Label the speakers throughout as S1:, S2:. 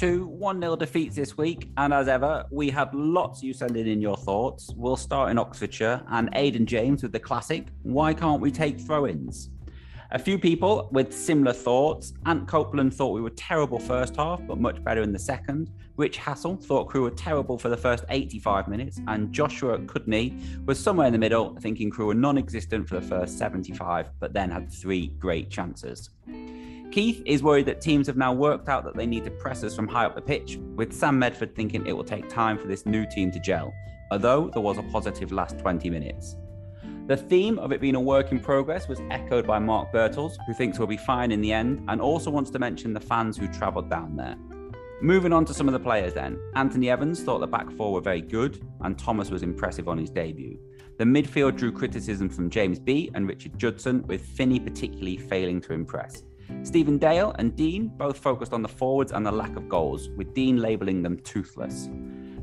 S1: Two 1 0 defeats this week, and as ever, we had lots you sending in your thoughts. We'll start in Oxfordshire and Aidan James with the classic Why can't we take throw ins? A few people with similar thoughts. Ant Copeland thought we were terrible first half, but much better in the second. Rich Hassel thought Crewe were terrible for the first 85 minutes, and Joshua Cudney was somewhere in the middle, thinking Crewe were non existent for the first 75, but then had three great chances. Keith is worried that teams have now worked out that they need to press us from high up the pitch, with Sam Medford thinking it will take time for this new team to gel, although there was a positive last 20 minutes. The theme of it being a work in progress was echoed by Mark Bertels, who thinks we'll be fine in the end and also wants to mention the fans who travelled down there. Moving on to some of the players then. Anthony Evans thought the back four were very good, and Thomas was impressive on his debut. The midfield drew criticism from James B and Richard Judson, with Finney particularly failing to impress. Stephen Dale and Dean both focused on the forwards and the lack of goals, with Dean labelling them toothless.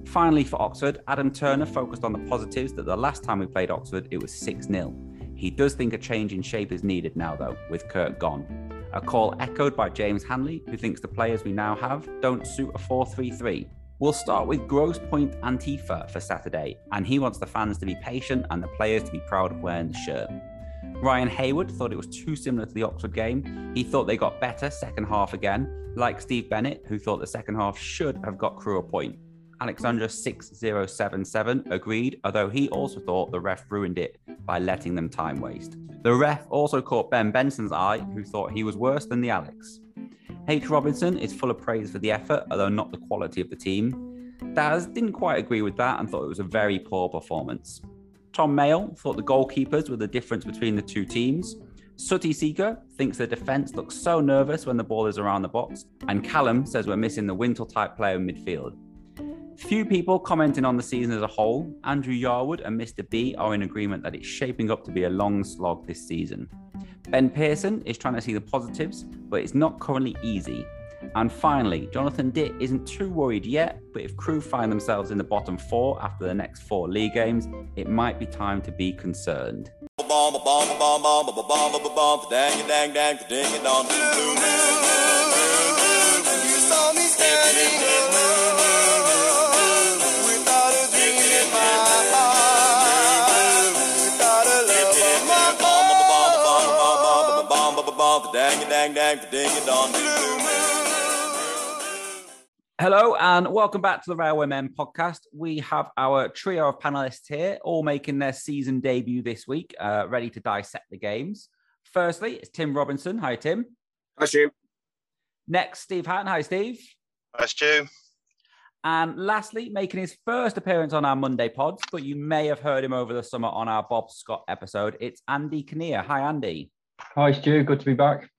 S1: Finally, for Oxford, Adam Turner focused on the positives that the last time we played Oxford, it was 6 0. He does think a change in shape is needed now, though, with Kirk gone. A call echoed by James Hanley, who thinks the players we now have don't suit a 4 3 3. We'll start with Grosse Pointe Antifa for Saturday, and he wants the fans to be patient and the players to be proud of wearing the shirt. Ryan Hayward thought it was too similar to the Oxford game. He thought they got better second half again, like Steve Bennett, who thought the second half should have got Crewe a point. Alexandra 6077 agreed, although he also thought the ref ruined it by letting them time waste. The ref also caught Ben Benson's eye, who thought he was worse than the Alex. H. Robinson is full of praise for the effort, although not the quality of the team. Daz didn't quite agree with that and thought it was a very poor performance. Tom Mayle thought the goalkeepers were the difference between the two teams. Sutty Seeker thinks the defence looks so nervous when the ball is around the box, and Callum says we're missing the Wintle type player in midfield. Few people commenting on the season as a whole. Andrew Yarwood and Mr. B are in agreement that it's shaping up to be a long slog this season. Ben Pearson is trying to see the positives, but it's not currently easy. And finally, Jonathan Ditt isn't too worried yet, but if Crewe find themselves in the bottom four after the next four league games, it might be time to be concerned. Hello and welcome back to the Railway Men podcast. We have our trio of panelists here, all making their season debut this week, uh, ready to dissect the games. Firstly, it's Tim Robinson. Hi, Tim.
S2: Hi, Stu.
S1: Next, Steve Hatton. Hi, Steve.
S3: Hi, Stu.
S1: And lastly, making his first appearance on our Monday pods, but you may have heard him over the summer on our Bob Scott episode. It's Andy Kinnear. Hi, Andy.
S4: Hi, Stu. Good to be back.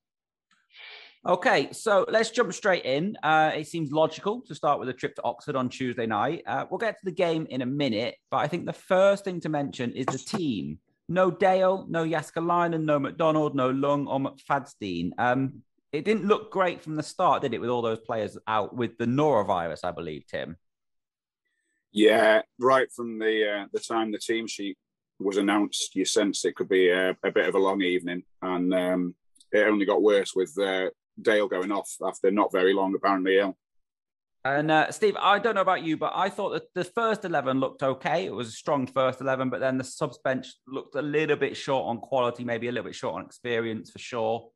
S1: Okay, so let's jump straight in. Uh, it seems logical to start with a trip to Oxford on Tuesday night. Uh, we'll get to the game in a minute, but I think the first thing to mention is the team. No Dale, no Jääskeläinen, no McDonald, no Long or McFadzean. Um, it didn't look great from the start, did it, with all those players out with the norovirus, I believe, Tim?
S2: Yeah, right from the uh, the time the team sheet was announced, you sensed it could be a, a bit of a long evening, and um, it only got worse with uh, Dale going off after not very long, apparently ill.
S1: And uh, Steve, I don't know about you, but I thought that the first 11 looked okay. It was a strong first 11, but then the subs bench looked a little bit short on quality, maybe a little bit short on experience for sure.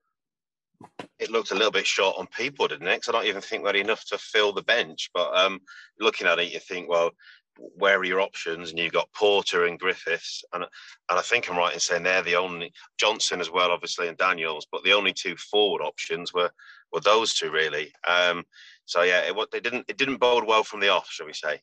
S3: It looked a little bit short on people, didn't it? Because I don't even think we had enough to fill the bench. But um, looking at it, you think, well, where are your options? And you've got Porter and Griffiths, and and I think I'm right in saying they're the only Johnson as well, obviously, and Daniels, but the only two forward options were were those two really. Um, so yeah, it, they didn't it didn't bode well from the off, shall we say?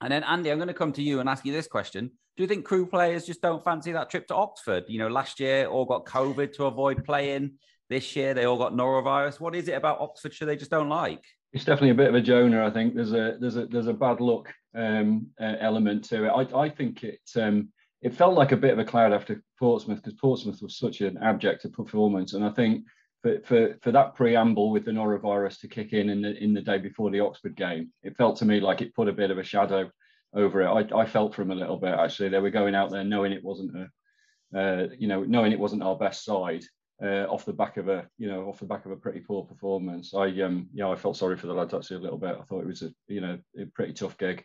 S1: And then Andy, I'm going to come to you and ask you this question: Do you think Crewe players just don't fancy that trip to Oxford? You know, last year all got COVID to avoid playing. This year they all got norovirus. What is it about Oxfordshire they just don't like?
S4: it's definitely a bit of a Jonah. I think there's a there's a there's a bad luck um, uh, element to it. I, I think it um, it felt like a bit of a cloud after Portsmouth because Portsmouth was such an abject performance, and I think for, for for that preamble with the norovirus to kick in in the in the day before the Oxford game, it felt to me like it put a bit of a shadow over it. I, I felt them a little bit actually. They were going out there knowing it wasn't a uh, you know knowing it wasn't our best side uh, off the back of a you know off the back of a pretty poor performance. I um yeah I felt sorry for the lads actually a little bit. I thought it was a you know a pretty tough gig.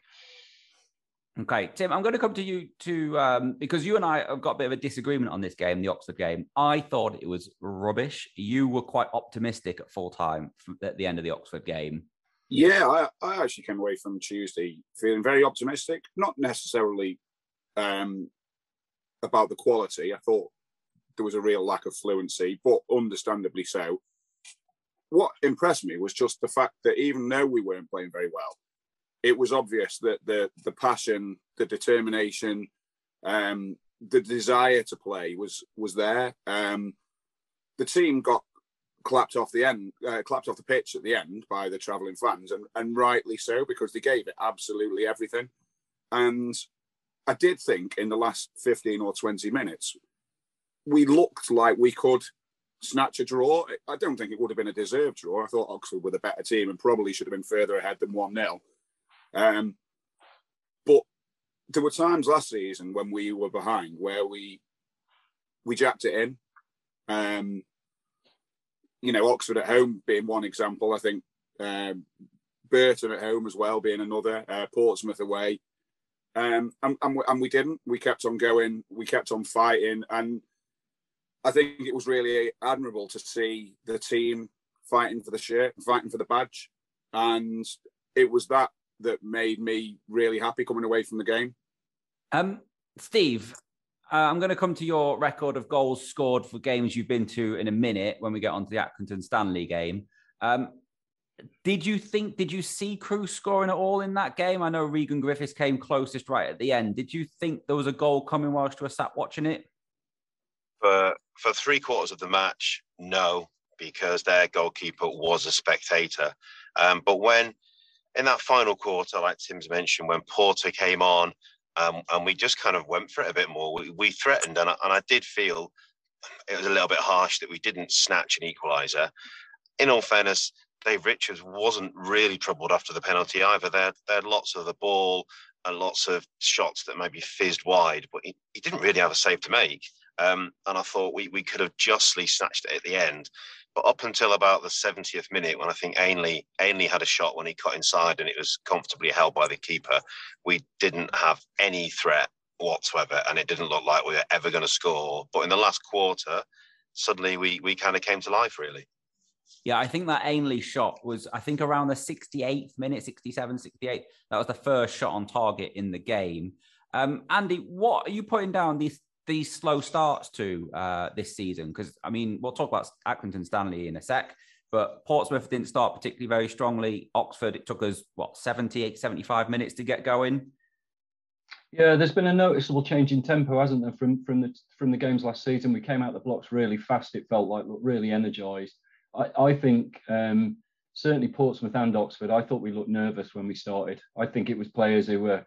S1: Okay, Tim, I'm going to come to you to um, because you and I have got a bit of a disagreement on this game, the Oxford game. I thought it was rubbish. You were quite optimistic at full time at the end of the Oxford game.
S2: Yeah, I, I actually came away from Tuesday feeling very optimistic. Not necessarily um, about the quality. I thought there was a real lack of fluency, but understandably so. What impressed me was just the fact that even though we weren't playing very well, it was obvious that the the passion, the determination, um, the desire to play was was there. Um, the team got clapped off the end, uh, clapped off the pitch at the end by the travelling fans, and, and rightly so because they gave it absolutely everything. And I did think in the last fifteen or twenty minutes we looked like we could snatch a draw. I don't think it would have been a deserved draw. I thought Oxford were the better team and probably should have been further ahead than 1 0. Um, but there were times last season when we were behind where we we jacked it in. Um, you know, Oxford at home being one example. I think um, Burton at home as well being another. Uh, Portsmouth away. Um, and, and, we, and we didn't. We kept on going. We kept on fighting. And I think it was really admirable to see the team fighting for the shirt, fighting for the badge, and it was that that made me really happy coming away from the game.
S1: Um, Steve, uh, I'm going to come to your record of goals scored for games you've been to in a minute when we get onto the Accrington Stanley game. Um, did you think, did you see Crewe scoring at all in that game? I know Regan Griffiths came closest right at the end. Did you think there was a goal coming whilst you were sat watching it?
S3: For for three quarters of the match, no, because their goalkeeper was a spectator. Um, but when in that final quarter, like Tim's mentioned, when Porter came on, um, and we just kind of went for it a bit more. We, we threatened, and I, and I did feel it was a little bit harsh that we didn't snatch an equaliser. In all fairness, Dave Richards wasn't really troubled after the penalty either. There, there had lots of the ball and lots of shots that maybe fizzed wide, but he, he didn't really have a save to make. Um, and I thought we, we could have justly snatched it at the end. But up until about the 70th minute, when I think Ainley Ainley had a shot when he cut inside and it was comfortably held by the keeper, we didn't have any threat whatsoever, and it didn't look like we were ever going to score. But in the last quarter, suddenly we we kind of came to life, really.
S1: Yeah, I think that Ainley shot was, I think, around the 68th minute, 67, 68. That was the first shot on target in the game. Um, Andy, what are you putting down these these slow starts to uh, this season? Because I mean, we'll talk about Accrington Stanley in a sec, but Portsmouth didn't start particularly very strongly. Oxford, it took us what 78, 75 minutes to get going.
S4: Yeah, there's been a noticeable change in tempo, hasn't there, from from the from the games last season? We came out the blocks really fast. It felt like really energised. I, I think um, certainly Portsmouth and Oxford. I thought we looked nervous when we started. I think it was players who were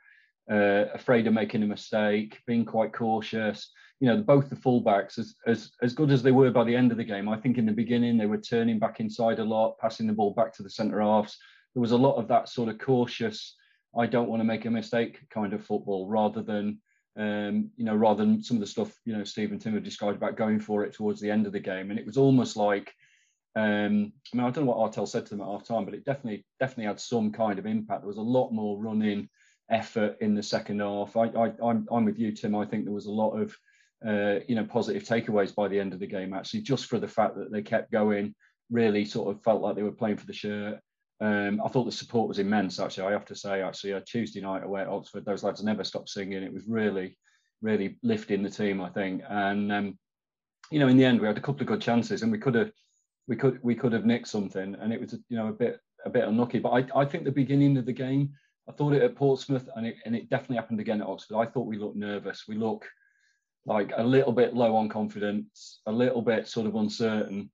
S4: uh, afraid of making a mistake, being quite cautious. You know, both the fullbacks, as, as as good as they were by the end of the game, I think in the beginning they were turning back inside a lot, passing the ball back to the centre halves. There was a lot of that sort of cautious, I don't want to make a mistake kind of football, rather than um, you know, rather than some of the stuff you know Steve and Tim have described about going for it towards the end of the game. And it was almost like, um, I mean, I don't know what Artell said to them at half time, but it definitely definitely had some kind of impact. There was a lot more running effort in the second half. I, I, I'm, I'm with you, Tim. I think there was a lot of uh, you know positive takeaways by the end of the game. Actually, just for the fact that they kept going, really sort of felt like they were playing for the shirt. Um, I thought the support was immense. Actually, I have to say, actually, a Tuesday night away at Oxford, those lads never stopped singing. It was really, really lifting the team, I think. And um, you know, in the end, we had a couple of good chances, and we could have, we could, we could have nicked something, and it was, you know, a bit, a bit unlucky. But I, I think the beginning of the game I thought it at Portsmouth, and it, and it definitely happened again at Oxford. I thought we looked nervous. We look like a little bit low on confidence, a little bit sort of uncertain,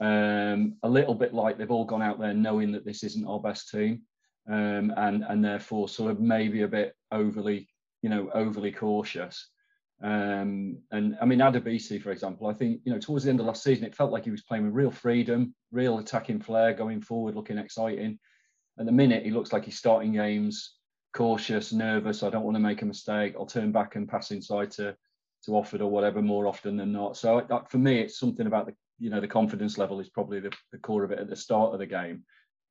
S4: um, a little bit like they've all gone out there knowing that this isn't our best team, um, and and therefore sort of maybe a bit overly, you know, overly cautious. Um, and I mean, Adebisi, for example, I think you know towards the end of last season, it felt like he was playing with real freedom, real attacking flair, going forward, looking exciting. At the minute, he looks like he's starting games cautious, nervous. I don't want to make a mistake. I'll turn back and pass inside to to Offord or whatever more often than not. So that, for me, it's something about the, you know the confidence level is probably the, the core of it at the start of the game.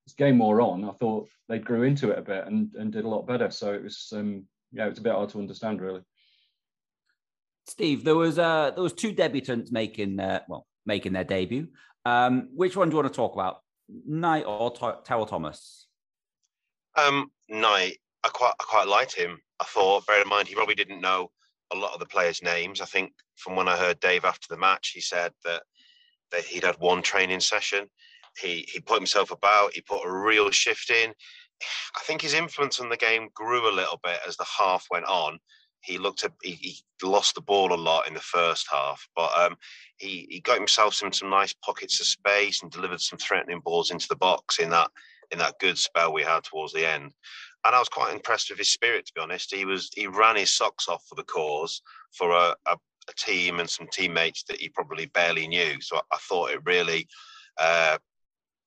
S4: As game wore on, I thought they grew into it a bit and, and did a lot better. So it was um, yeah, it's a bit hard to understand really.
S1: Steve, there was uh there was two debutants making uh, well making their debut. Um, which one do you want to talk about, Knight or T- Terell Thomas?
S3: Um, Knight, I quite I quite liked him. I thought, bear in mind, he probably didn't know a lot of the players' names. I think from when I heard Dave after the match, he said that that he'd had one training session. He he put himself about. He put a real shift in. I think his influence on the game grew a little bit as the half went on. He looked at he, he lost the ball a lot in the first half, but um, he he got himself some some nice pockets of space and delivered some threatening balls into the box in that in that good spell we had towards the end. And I was quite impressed with his spirit, to be honest. He was he ran his socks off for the cause for a, a, a team and some teammates that he probably barely knew. So I, I thought it really uh,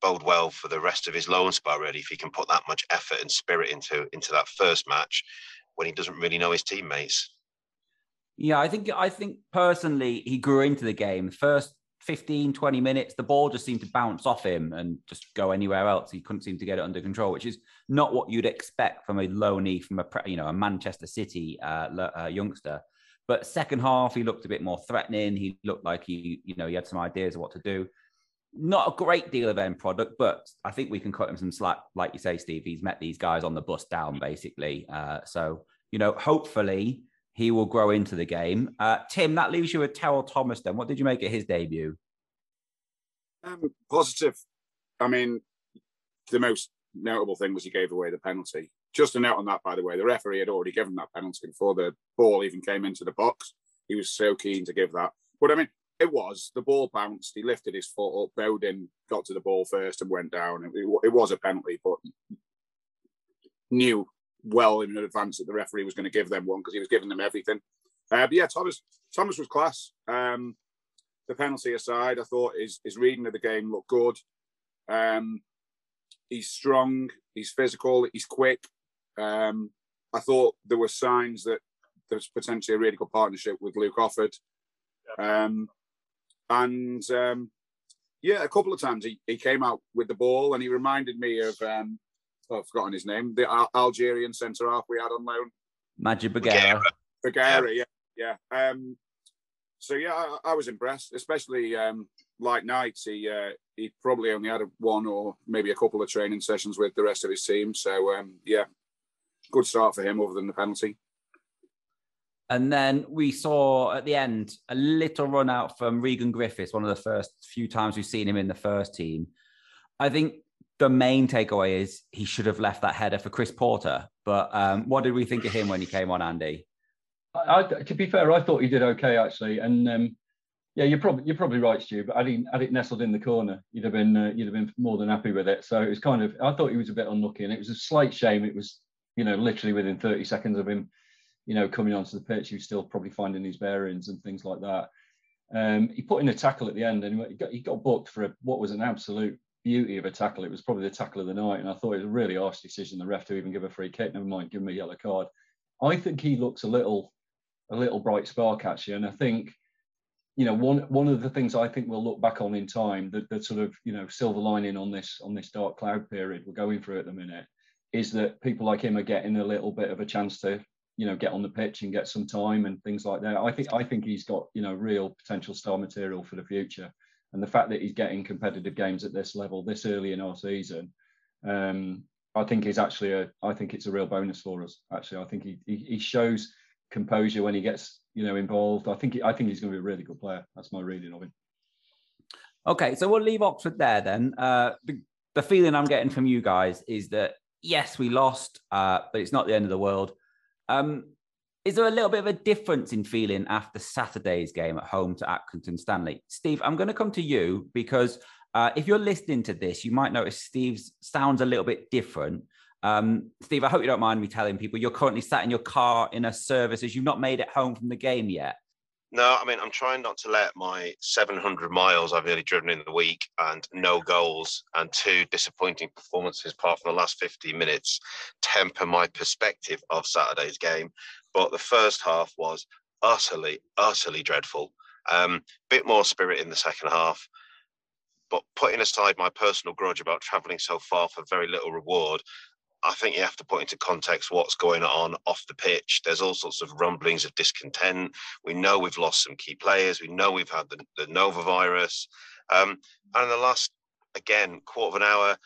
S3: bode well for the rest of his loan spell, really, if he can put that much effort and spirit into into that first match when he doesn't really know his teammates.
S1: Yeah, I think I think personally he grew into the game. First 15, 20 minutes, the ball just seemed to bounce off him and just go anywhere else. He couldn't seem to get it under control, which is not what you'd expect from a loanee from a you know a Manchester City uh, uh, youngster. But second half, he looked a bit more threatening. He looked like he you know he had some ideas of what to do. Not a great deal of end product, but I think we can cut him some slack. Like you say, Steve, he's met these guys on the bus down basically. Uh, so you know, hopefully he will grow into the game. Uh, Tim, that leaves you with Terell Thomas. Then, what did you make of his debut?
S2: Um, positive. I mean, the most notable thing was he gave away the penalty. Just a note on that, by the way, the referee had already given that penalty before the ball even came into the box. He was so keen to give that. But I mean, it was the ball bounced. He lifted his foot up. Bowden got to the ball first and went down. It, it was a penalty, but knew well in advance that the referee was going to give them one because he was giving them everything. Uh, but yeah, Thomas Thomas was class. Um, the penalty aside, I thought his his reading of the game looked good. Um, he's strong, he's physical, he's quick. Um, I thought there were signs that there's potentially a really good partnership with Luke Offord. Um, and um, yeah, a couple of times he, he came out with the ball and he reminded me of um, I've forgotten his name, the Al- Algerian centre half we had on loan.
S1: Madjid Bougherra.
S2: Bagheera, yeah, yeah. Um, so yeah, I, I, was impressed, especially um, like Knights. He uh, he probably only had one or maybe a couple of training sessions with the rest of his team. So um, yeah, good start for him, other than the penalty.
S1: And then we saw at the end a little run out from Regan Griffiths, one of the first few times we've seen him in the first team. I think the main takeaway is he should have left that header for Chris Porter. But um, what did we think of him when he came on, Andy?
S4: I, I, to be fair, I thought he did okay actually, and um, yeah, you're probably you're probably right, Stu. But had he had it nestled in the corner, you'd have been uh, you'd have been more than happy with it. So it was kind of I thought he was a bit unlucky, and it was a slight shame. It was you know literally within 30 seconds of him, you know, coming onto the pitch, he was still probably finding his bearings and things like that. Um, he put in a tackle at the end, and he got he got booked for a, what was an absolute beauty of a tackle. It was probably the tackle of the night, and I thought it was a really harsh decision the ref to even give a free kick. Never mind, give him a yellow card. I think he looks a little, a little bright spark actually, and I think, you know, one one of the things I think we'll look back on in time that that sort of you know silver lining on this on this dark cloud period we're going through at the minute is that people like him are getting a little bit of a chance to you know get on the pitch and get some time and things like that. I think I think he's got you know real potential star material for the future and the fact that he's getting competitive games at this level this early in our season, um, I think is actually a I think it's a real bonus for us. Actually, I think he he, he shows composure when he gets you know involved. I think he, I think he's going to be a really good player. That's my reading of him.
S1: Okay, so we'll leave Oxford there then. Uh, the, the feeling I'm getting from you guys is that yes, we lost, uh, but it's not the end of the world. Um, is there a little bit of a difference in feeling after Saturday's game at home to Accrington Stanley? Steve, I'm going to come to you because uh, if you're listening to this, you might notice Steve's sounds a little bit different. Um, Steve, I hope you don't mind me telling people you're currently sat in your car in a service as you've not made it home from the game yet.
S3: No, I mean, I'm trying not to let my 700 miles I've nearly driven in the week and no goals and two disappointing performances apart from the last 15 minutes temper my perspective of Saturday's game. But the first half was utterly, utterly dreadful. Um, bit more spirit in the second half. But putting aside my personal grudge about travelling so far for very little reward, I think you have to put into context what's going on off the pitch. There's all sorts of rumblings of discontent. We know we've lost some key players. We know we've had the, the norovirus. Um, and in the last, again, quarter of an hour,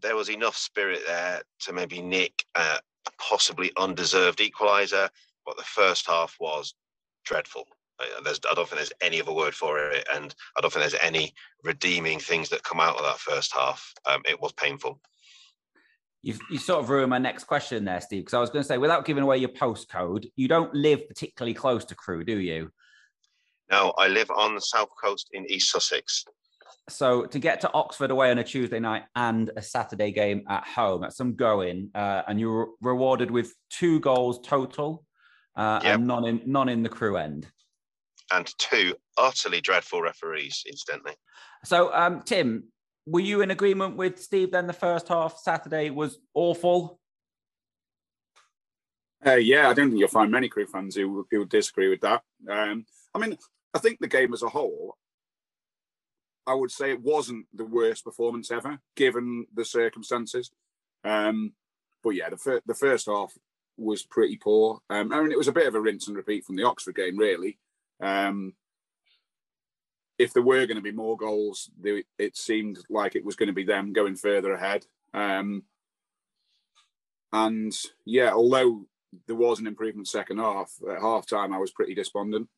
S3: there was enough spirit there to maybe nick a possibly undeserved equaliser. But the first half was dreadful. There's, I don't think there's any other word for it, and I don't think there's any redeeming things that come out of that first half. Um, it was painful.
S1: You, you sort of ruined my next question there, Steve, because I was going to say, without giving away your postcode, you don't live particularly close to Crewe, do you?
S3: No, I live on the south coast in East Sussex.
S1: So to get to Oxford away on a Tuesday night and a Saturday game at home, that's some going, uh, and you're rewarded with two goals total, uh, yep. and none in none in the Crewe end
S3: and two utterly dreadful referees, incidentally.
S1: So, um, Tim, were you in agreement with Steve then the first half Saturday was awful?
S2: Uh, yeah, I don't think you'll find many Crewe fans who, who would disagree with that. Um, I mean, I think the game as a whole, I would say it wasn't the worst performance ever, given the circumstances. Um, but yeah, the, fir- the first half was pretty poor. Um, I mean, it was a bit of a rinse and repeat from the Oxford game, really. Um, if there were going to be more goals, they, it seemed like it was going to be them going further ahead. Um, and yeah, although there was an improvement second half, at half time I was pretty despondent.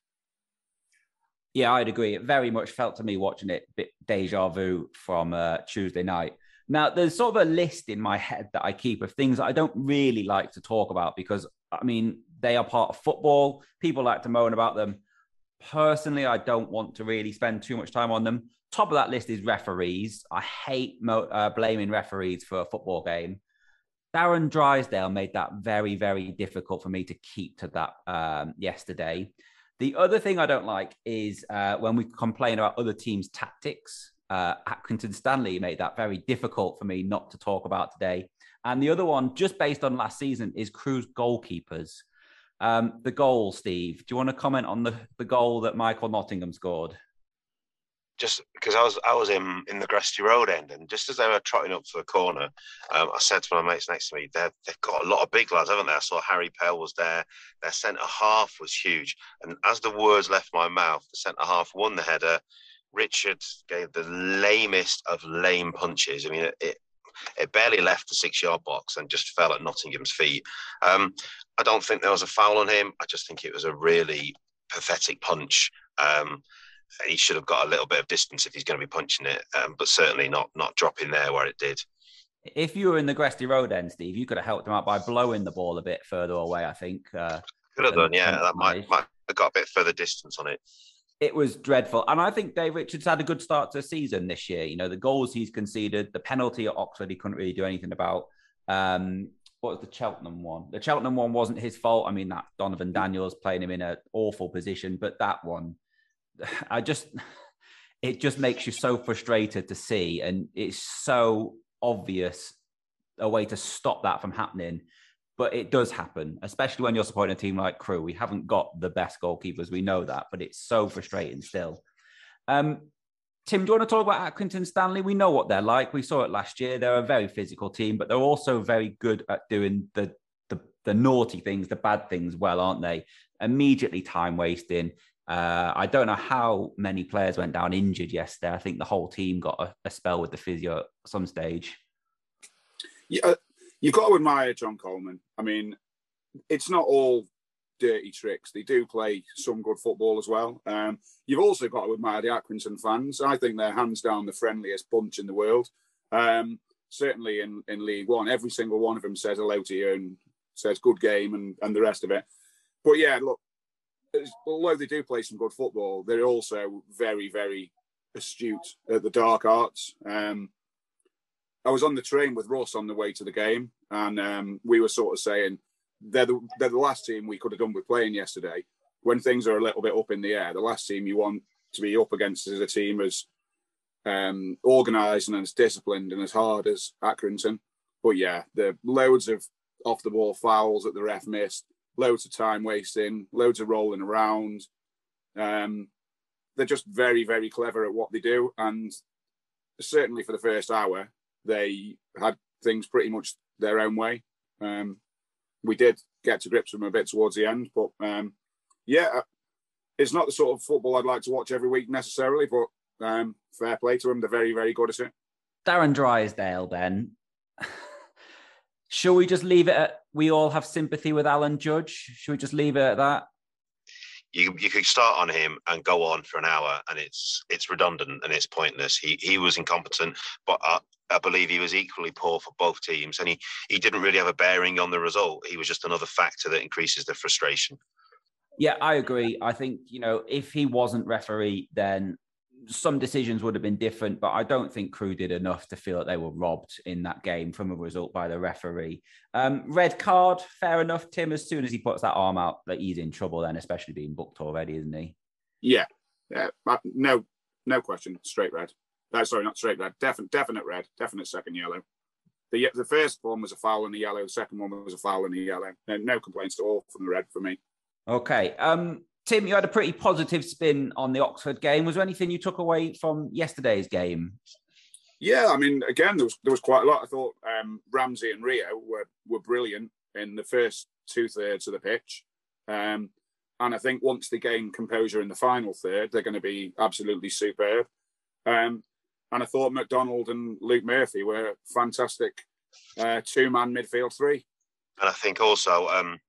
S1: Yeah, I'd agree. It very much felt to me watching it bit deja vu from uh, Tuesday night. Now, there's sort of a list in my head that I keep of things I don't really like to talk about because, I mean, they are part of football. People like to moan about them. Personally, I don't want to really spend too much time on them. Top of that list is referees. I hate mo- uh, blaming referees for a football game. Darren Drysdale made that very, very difficult for me to keep to that um, yesterday. The other thing I don't like is uh, when we complain about other teams' tactics. Uh, Accrington Stanley made that very difficult for me not to talk about today. And the other one, just based on last season, is Crewe's goalkeepers. Um, the goal, Steve. Do you want to comment on the, the goal that Michael Nottingham scored?
S3: Just because I was I was in in the Gresty Road end, and just as they were trotting up for the corner, um, I said to my mates next to me, "They've they've got a lot of big lads, haven't they?" I saw Harry Pell was there. Their centre half was huge, and as the words left my mouth, the centre half won the header. Richard gave the lamest of lame punches. I mean, it, it barely left the six yard box and just fell at Nottingham's feet. Um, I don't think there was a foul on him. I just think it was a really pathetic punch. Um, he should have got a little bit of distance if he's going to be punching it, um, but certainly not not dropping there where it did.
S1: If you were in the Gresty Road end, Steve, you could have helped him out by blowing the ball a bit further away. I think. Uh,
S3: could have done, yeah. That might, might have got a bit further distance on it.
S1: It was dreadful. And I think Dave Richards had a good start to the season this year. You know, the goals he's conceded, the penalty at Oxford, he couldn't really do anything about. Um, what was the Cheltenham one? The Cheltenham one wasn't his fault. I mean, that Donervon Daniels playing him in an awful position, but that one, I just, it just makes you so frustrated to see. And it's so obvious a way to stop that from happening but it does happen, especially when you're supporting a team like Crewe. We haven't got the best goalkeepers, we know that, but it's so frustrating still. Um, Tim, do you want to talk about Accrington Stanley? We know what they're like. We saw it last year. They're a very physical team, but they're also very good at doing the the, the naughty things, the bad things well, aren't they? Immediately time wasting. Uh, I don't know how many players went down injured yesterday. I think the whole team got a, a spell with the physio at some stage.
S2: Yeah, you've got to admire John Coleman. I mean, it's not all dirty tricks. They do play some good football as well. Um, you've also got to admire the Accrington fans. I think they're hands down the friendliest bunch in the world. Um, certainly in, in League One, every single one of them says hello to you and says good game and, and the rest of it. But yeah, look, although they do play some good football, they're also very, very astute at the dark arts. Um, I was on the train with Ross on the way to the game, and um, we were sort of saying they're the, they're the last team we could have done with playing yesterday. When things are a little bit up in the air, the last team you want to be up against is a team as um, organised and as disciplined and as hard as Accrington. But yeah, the loads of off the ball fouls that the ref missed, loads of time wasting, loads of rolling around. Um, they're just very, very clever at what they do, and certainly for the first hour, they had things pretty much their own way. Um, we did get to grips with them a bit towards the end, but um, yeah, uh, it's not the sort of football I'd like to watch every week necessarily. But um, fair play to them; they're very, very good at it.
S1: Darren Drysdale, then. Shall we just leave it at we all have sympathy with Alan Judge? Should we just leave it at that?
S3: You, you could start on him and go on for an hour, and it's it's redundant and it's pointless. He he was incompetent, but I, I believe he was equally poor for both teams, and he he didn't really have a bearing on the result. He was just another factor that increases the frustration.
S1: Yeah, I agree. I think you know if he wasn't referee, then some decisions would have been different, but I don't think Crewe did enough to feel that they were robbed in that game from a result by the referee. Um, red card, fair enough. Tim, as soon as he puts that arm out, that he's in trouble. Then, especially being booked already, isn't he?
S2: Yeah, yeah, no, no question. Straight red. No, sorry, not straight red. Definite, definite red. Definite second yellow. The the first one was a foul in the yellow. The second one was a foul in the yellow. No, no complaints at all from the red for me.
S1: Okay. Um, Tim, you had a pretty positive spin on the Oxford game. Was there anything you took away from yesterday's game?
S2: Yeah, I mean, again, there was there was quite a lot. I thought um, Ramsay and Rio were were brilliant in the first two thirds of the pitch, um, and I think once they gain composure in the final third, they're going to be absolutely superb. Um, and I thought McDonald and Luke Murphy were fantastic uh, two man midfield three.
S3: And I think also um,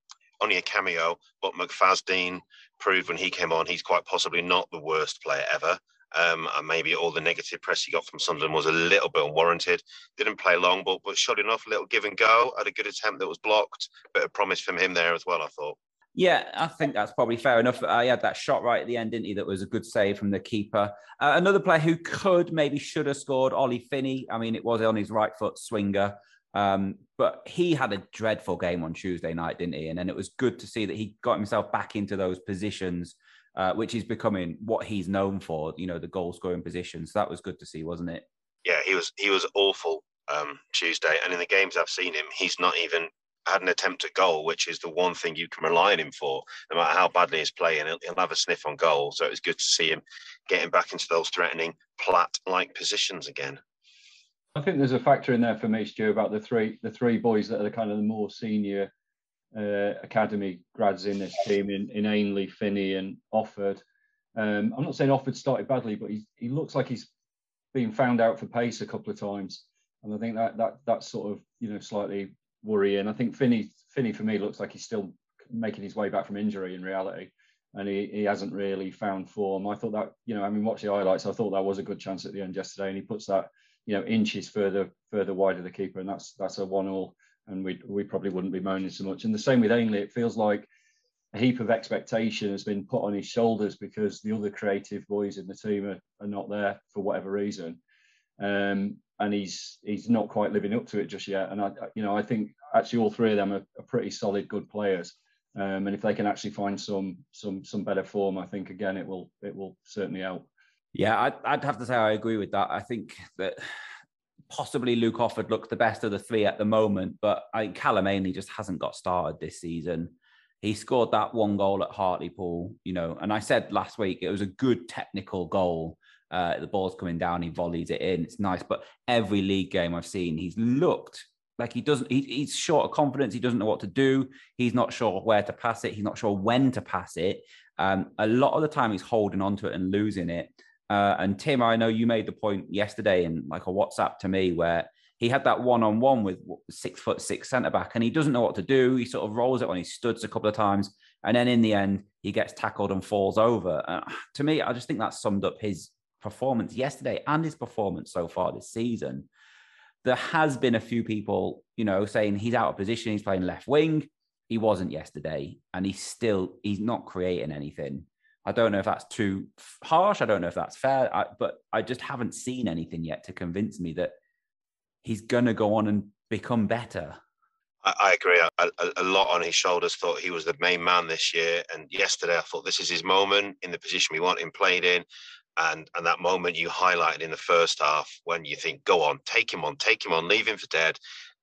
S3: only a cameo, but McFadzean proved when he came on he's quite possibly not the worst player ever. Um, and maybe all the negative press he got from Sunderland was a little bit unwarranted. Didn't play long, but but shot enough, little give and go. Had a good attempt that was blocked. Bit of promise from him there as well. I thought.
S1: Yeah, I think that's probably fair enough. Uh, he had that shot right at the end, didn't he? That was a good save from the keeper. Uh, another player who could maybe should have scored, Ollie Finney. I mean, it was on his right foot swinger. Um, but he had a dreadful game on Tuesday night, didn't he? And then it was good to see that he got himself back into those positions, uh, which is becoming what he's known for. You know, the goal scoring positions. So that was good to see, wasn't it?
S3: Yeah, he was. He was awful um, Tuesday, and in the games I've seen him, he's not even had an attempt at goal, which is the one thing you can rely on him for. No matter how badly he's playing, he'll, he'll have a sniff on goal. So it was good to see him getting back into those threatening, Platt-like positions again.
S4: I think there's a factor in there for me, Stu, about the three the three boys that are the kind of the more senior uh, academy grads in this team in, in Ainley, Finney, and Offord. Um, I'm not saying Offord started badly, but he he looks like he's been found out for pace a couple of times, and I think that that that's sort of you know slightly worrying. I think Finney Finney for me looks like he's still making his way back from injury in reality, and he, he hasn't really found form. I thought that you know I mean watch the highlights. I thought that was a good chance at the end yesterday, and he puts that you know inches further further wide of the keeper, and that's that's a one all, and we we probably wouldn't be moaning so much. And the same with Ainley, it feels like a heap of expectation has been put on his shoulders because the other creative boys in the team are, are not there for whatever reason. Um, and he's he's not quite living up to it just yet. And I, you know, I think actually all three of them are, are pretty solid, good players. Um, and if they can actually find some some some better form, I think again it will it will certainly help.
S1: Yeah, I'd, I'd have to say I agree with that. I think that possibly Luke Offord looks the best of the three at the moment, but I think Callum Ainley just hasn't got started this season. He scored that one goal at Hartlepool, you know, and I said last week it was a good technical goal. Uh, the ball's coming down, he volleys it in. It's nice, but every league game I've seen, he's looked like he doesn't. He, he's short of confidence. He doesn't know what to do. He's not sure where to pass it. He's not sure when to pass it. Um, a lot of the time, he's holding onto it and losing it. Uh, and Tim, I know you made the point yesterday in like a WhatsApp to me where he had that one on one with six foot six centre back, and he doesn't know what to do. He sort of rolls it when he studs a couple of times, and then in the end, he gets tackled and falls over. Uh, to me, I just think that summed up his performance yesterday and his performance so far this season. There has been a few people, you know, saying he's out of position, he's playing left wing. He wasn't yesterday, and he's still he's not creating anything. I don't know if that's too harsh. I don't know if that's fair, I, but I just haven't seen anything yet to convince me that he's going to go on and become better.
S3: I, I agree. A, a, lot on his shoulders. Thought he was the main man this year, and yesterday I thought this is his moment in the position we want him played in, and and that moment you highlighted in the first half when you think, go on, take him on, take him on, leave him for dead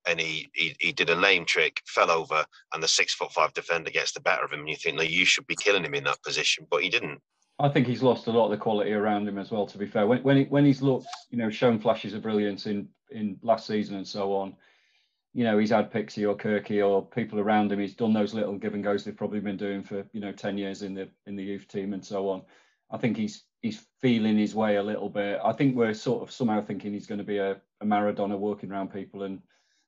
S3: and he, he, he did a lame trick, fell over, and the six foot five defender gets the better of him. And you think, no, you should be killing him in that position, but he didn't.
S4: I think he's lost a lot of the quality around him as well. To be fair, when when, he, when he's looked, you know, shown flashes of brilliance in in last season and so on, you know, he's had Pixie or Kirky or people around him. He's done those little give and goes they've probably been doing for you know ten years in the in the youth team and so on. I think he's he's feeling his way a little bit. I think we're sort of somehow thinking he's going to be a, a Maradona working around people and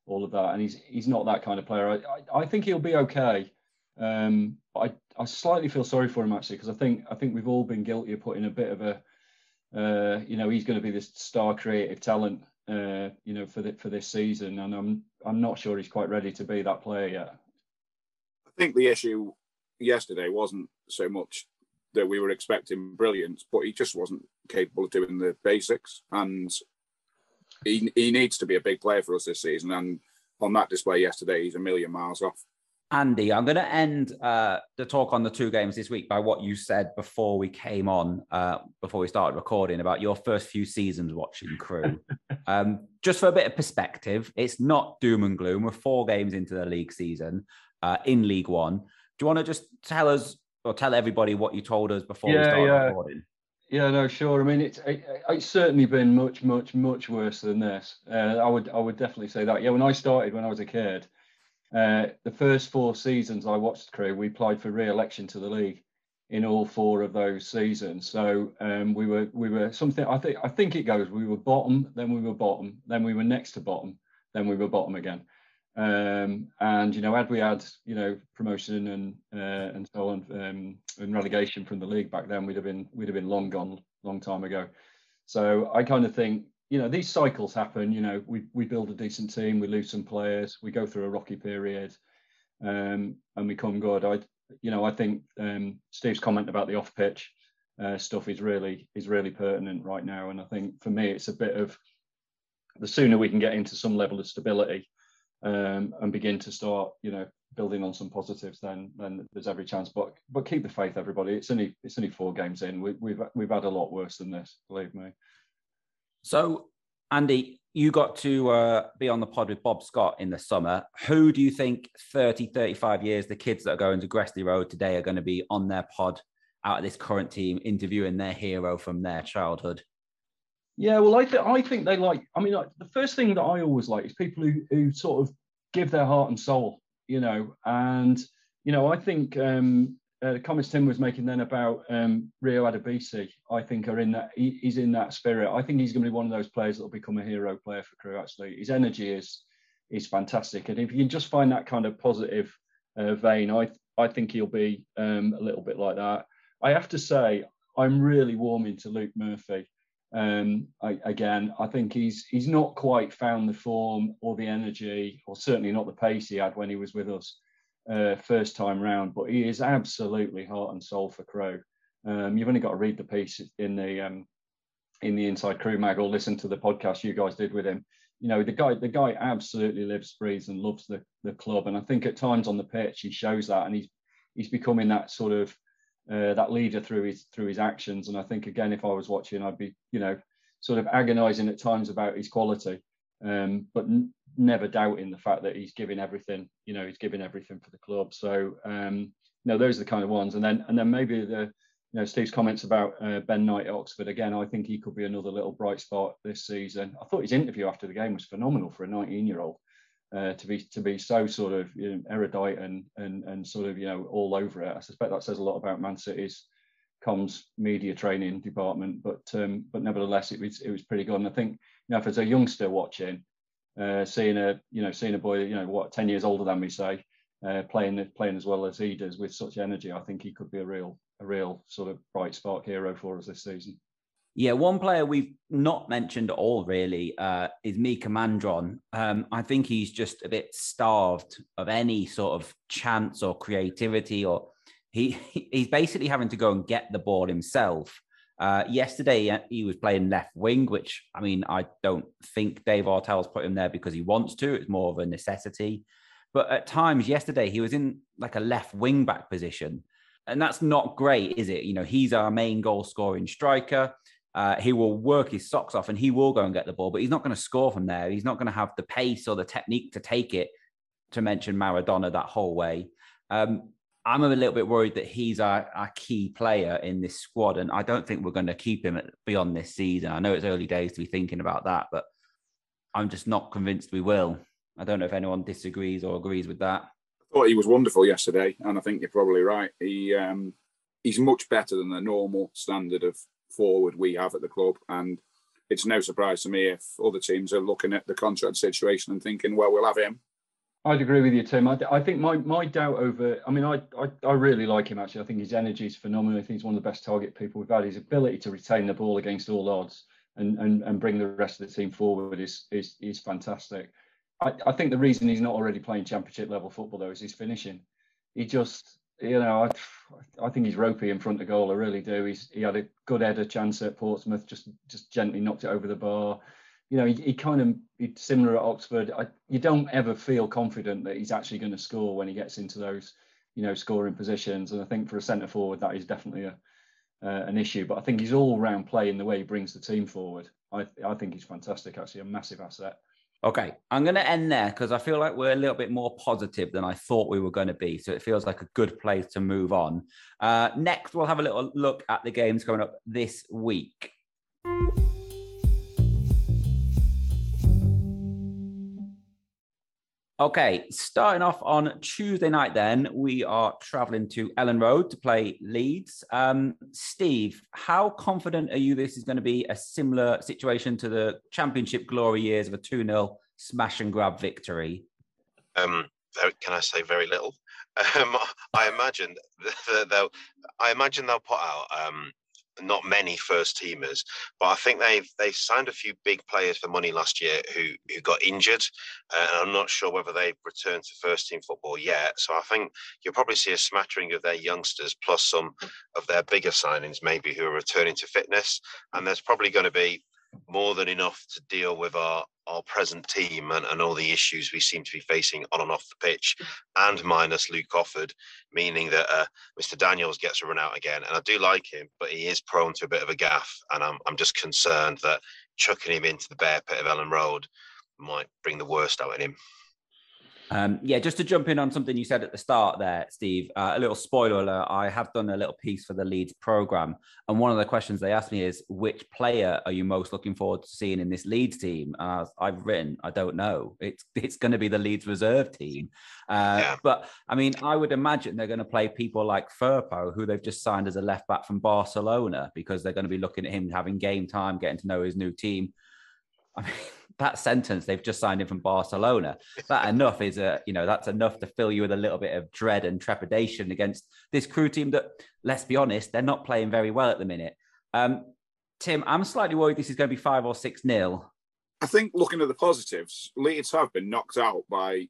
S4: all of that, and he's he's not that kind of player. I I, I think he'll be okay. Um, I I slightly feel sorry for him actually because I think I think we've all been guilty of putting a bit of a uh, you know he's going to be this star creative talent uh, you know for the, for this season, and I'm I'm not sure he's quite ready to be that player yet.
S2: I think the issue yesterday wasn't so much that we were expecting brilliance, but he just wasn't capable of doing the basics, and he he needs to be a big player for us this season. And on that display yesterday, he's a million miles off.
S1: Andy, I'm going to end uh, the talk on the two games this week by what you said before we came on, uh, before we started recording about your first few seasons watching Crewe. um, just for a bit of perspective, it's not doom and gloom. We're four games into the league season uh, in League One. Do you want to just tell us or tell everybody what you told us before yeah, we started yeah. recording?
S4: Yeah, no, sure. I mean, it's it, it's certainly been much, much, much worse than this. Uh, I would, I would definitely say that. Yeah, when I started when I was a kid, uh, the first four seasons I watched Crewe, we applied for re-election to the league in all four of those seasons. So um, we were, we were something. I think, I think it goes. We were bottom, then we were bottom, then we were next to bottom, then we were bottom again. Um, and you know, had we had you know promotion and uh, and so on um, and relegation from the league back then, we'd have been we'd have been long gone, long time ago. So I kind of think you know these cycles happen. You know, we we build a decent team, we lose some players, we go through a rocky period, um, and we come good. I you know I think um, Steve's comment about the off pitch uh, stuff is really is really pertinent right now, and I think for me it's a bit of the sooner we can get into some level of stability um, and begin to start, you know, building on some positives, then then there's every chance. But but keep the faith, everybody. It's only it's only four games in. We, we've we've had a lot worse than this, believe me.
S1: So, Andy, you got to uh, be on the pod with Bob Scott in the summer. Who do you think 30, 35 years, the kids that are going to Gresty Road today are going to be on their pod out of this current team, interviewing their hero from their childhood?
S4: Yeah, well, I think I think they like. I mean, like, the first thing that I always like is people who who sort of give their heart and soul, you know. And you know, I think um, uh, the comments Tim was making then about um, Rio Adebisi, I think are in that. He, he's in that spirit. I think he's going to be one of those players that will become a hero player for Crewe. Actually, his energy is is fantastic, and if you can just find that kind of positive uh, vein, I I think he'll be um, a little bit like that. I have to say, I'm really warming to Luke Murphy. Um, I, again, I think he's he's not quite found the form or the energy, or certainly not the pace he had when he was with us uh, first time round. But he is absolutely heart and soul for Crewe. Um, you've only got to read the piece in the um, in the Inside Crewe mag or listen to the podcast you guys did with him. You know, the guy the guy absolutely lives, breathes, and loves the the club. And I think at times on the pitch he shows that, and he's he's becoming that sort of uh, that leader through his through his actions. And I think again, if I was watching, I'd be you know sort of agonising at times about his quality, um, but n- never doubting the fact that he's giving everything. You know, he's giving everything for the club. So um, no, those are the kind of ones. And then and then maybe the you know Steve's comments about uh, Ben Knight at Oxford again. I think he could be another little bright spot this season. I thought his interview after the game was phenomenal for a 19 year old. Uh, to be to be so sort of you know, erudite and and and sort of you know all over it. I suspect that says a lot about Man City's comms media training department, but um, but nevertheless it was it was pretty good. And I think you know if there's a youngster watching, uh, seeing a you know seeing a boy you know what ten years older than me say uh, playing playing as well as he does with such energy, I think he could be a real a real sort of bright spark hero for us this season.
S1: Yeah, one player we've not mentioned at all really uh, is Mika Mandron. Um, I think he's just a bit starved of any sort of chance or creativity, or he he's basically having to go and get the ball himself. Uh, yesterday uh, he was playing left wing, which I mean I don't think Dave Artell's put him there because he wants to. It's more of a necessity. But at times yesterday he was in like a left wing back position, and that's not great, is it? You know, he's our main goal scoring striker uh, he will work his socks off and he will go and get the ball, but he's not going to score from there. He's not going to have the pace or the technique to take it, to mention Maradona that whole way. Um, I'm a little bit worried that he's our, our key player in this squad, and I don't think we're going to keep him beyond this season. I know it's early days to be thinking about that, but I'm just not convinced we will. I don't know if anyone disagrees or agrees with that.
S2: I thought he was wonderful yesterday, and I think you're probably right. He um, he's much better than the normal standard of forward we have at the club, and it's no surprise to me if other teams are looking at the contract situation and thinking, well, we'll have him
S4: I'd agree with you, Tim. I, I, think my, my doubt over, I mean, I, I, I really like him actually. I think his energy is phenomenal. I think he's one of the best target people we've had. His ability to retain the ball against all odds and, and, and bring the rest of the team forward is, is, is fantastic. I, I think the reason he's not already playing championship level football though is his finishing. He just, you know, I, I think he's ropey in front of goal. I really do. He's, he had a good header chance at Portsmouth, just, just gently knocked it over the bar you know, he, he kind of he's similar at Oxford. I, you don't ever feel confident that he's actually going to score when he gets into those, you know, scoring positions. And I think for a centre forward, that is definitely a uh, an issue. But I think he's all round play in the way he brings the team forward. I I think he's fantastic. Actually, a massive asset.
S1: Okay, I'm going to end there because I feel like we're a little bit more positive than I thought we were going to be. So it feels like a good place to move on. Uh, next, we'll have a little look at the games coming up this week. Okay, starting off on Tuesday night, then we are traveling to Elland Road to play Leeds. Um, Steve, how confident are you this is going to be a similar situation to the Championship glory years of a 2 0 smash and grab victory?
S3: Um, can I say very little? Um, I imagine they'll, I imagine they'll put out um, not many first teamers, but I think they've they've signed a few big players for money last year who who got injured, and I'm not sure whether they've returned to first team football yet. So I think you'll probably see a smattering of their youngsters plus some of their bigger signings maybe who are returning to fitness, and there's probably going to be more than enough to deal with our our present team and, and all the issues we seem to be facing on and off the pitch, and minus Luke Offord, meaning that uh, Mr. Daniels gets a run out again. And I do like him, but he is prone to a bit of a gaff, and I'm I'm just concerned that chucking him into the bear pit of Elland Road might bring the worst out in him.
S1: Um, yeah, just to jump in on something you said at the start there, Steve, uh, a little spoiler alert. I have done a little piece for the Leeds program. And one of the questions they asked me is, which player are you most looking forward to seeing in this Leeds team? Uh, I've written, I don't know. It's, it's going to be the Leeds reserve team. Uh, yeah. But I mean, I would imagine they're going to play people like Firpo, who they've just signed as a left back from Barcelona, because they're going to be looking at him having game time, getting to know his new team. I mean, that sentence they've just signed him from Barcelona. That enough is a you know that's enough to fill you with a little bit of dread and trepidation against this Crewe team that let's be honest they're not playing very well at the minute. Um, Tim, I'm slightly worried this is going to be five or six nil.
S2: I think looking at the positives, Leeds have been knocked out by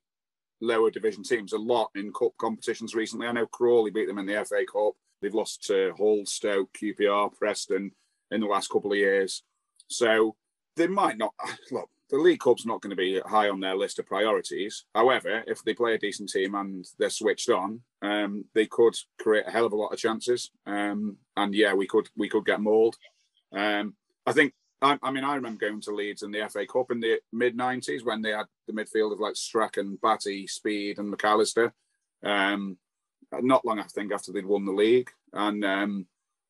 S2: lower division teams a lot in cup competitions recently. I know Crawley beat them in the FA Cup. They've lost to Hull, Stoke, QPR, Preston in the last couple of years. So they might not look the League Cup's not going to be high on their list of priorities. However, if they play a decent team and they're switched on, um, they could create a hell of a lot of chances. Um, and yeah, we could we could get mauled. Um, I think. I, I, mean, I remember going to Leeds in the FA Cup in the mid '90s when they had the midfield of like Strachan, Batty, Speed, and McAllister. Um, not long, I think, after they'd won the league, and um,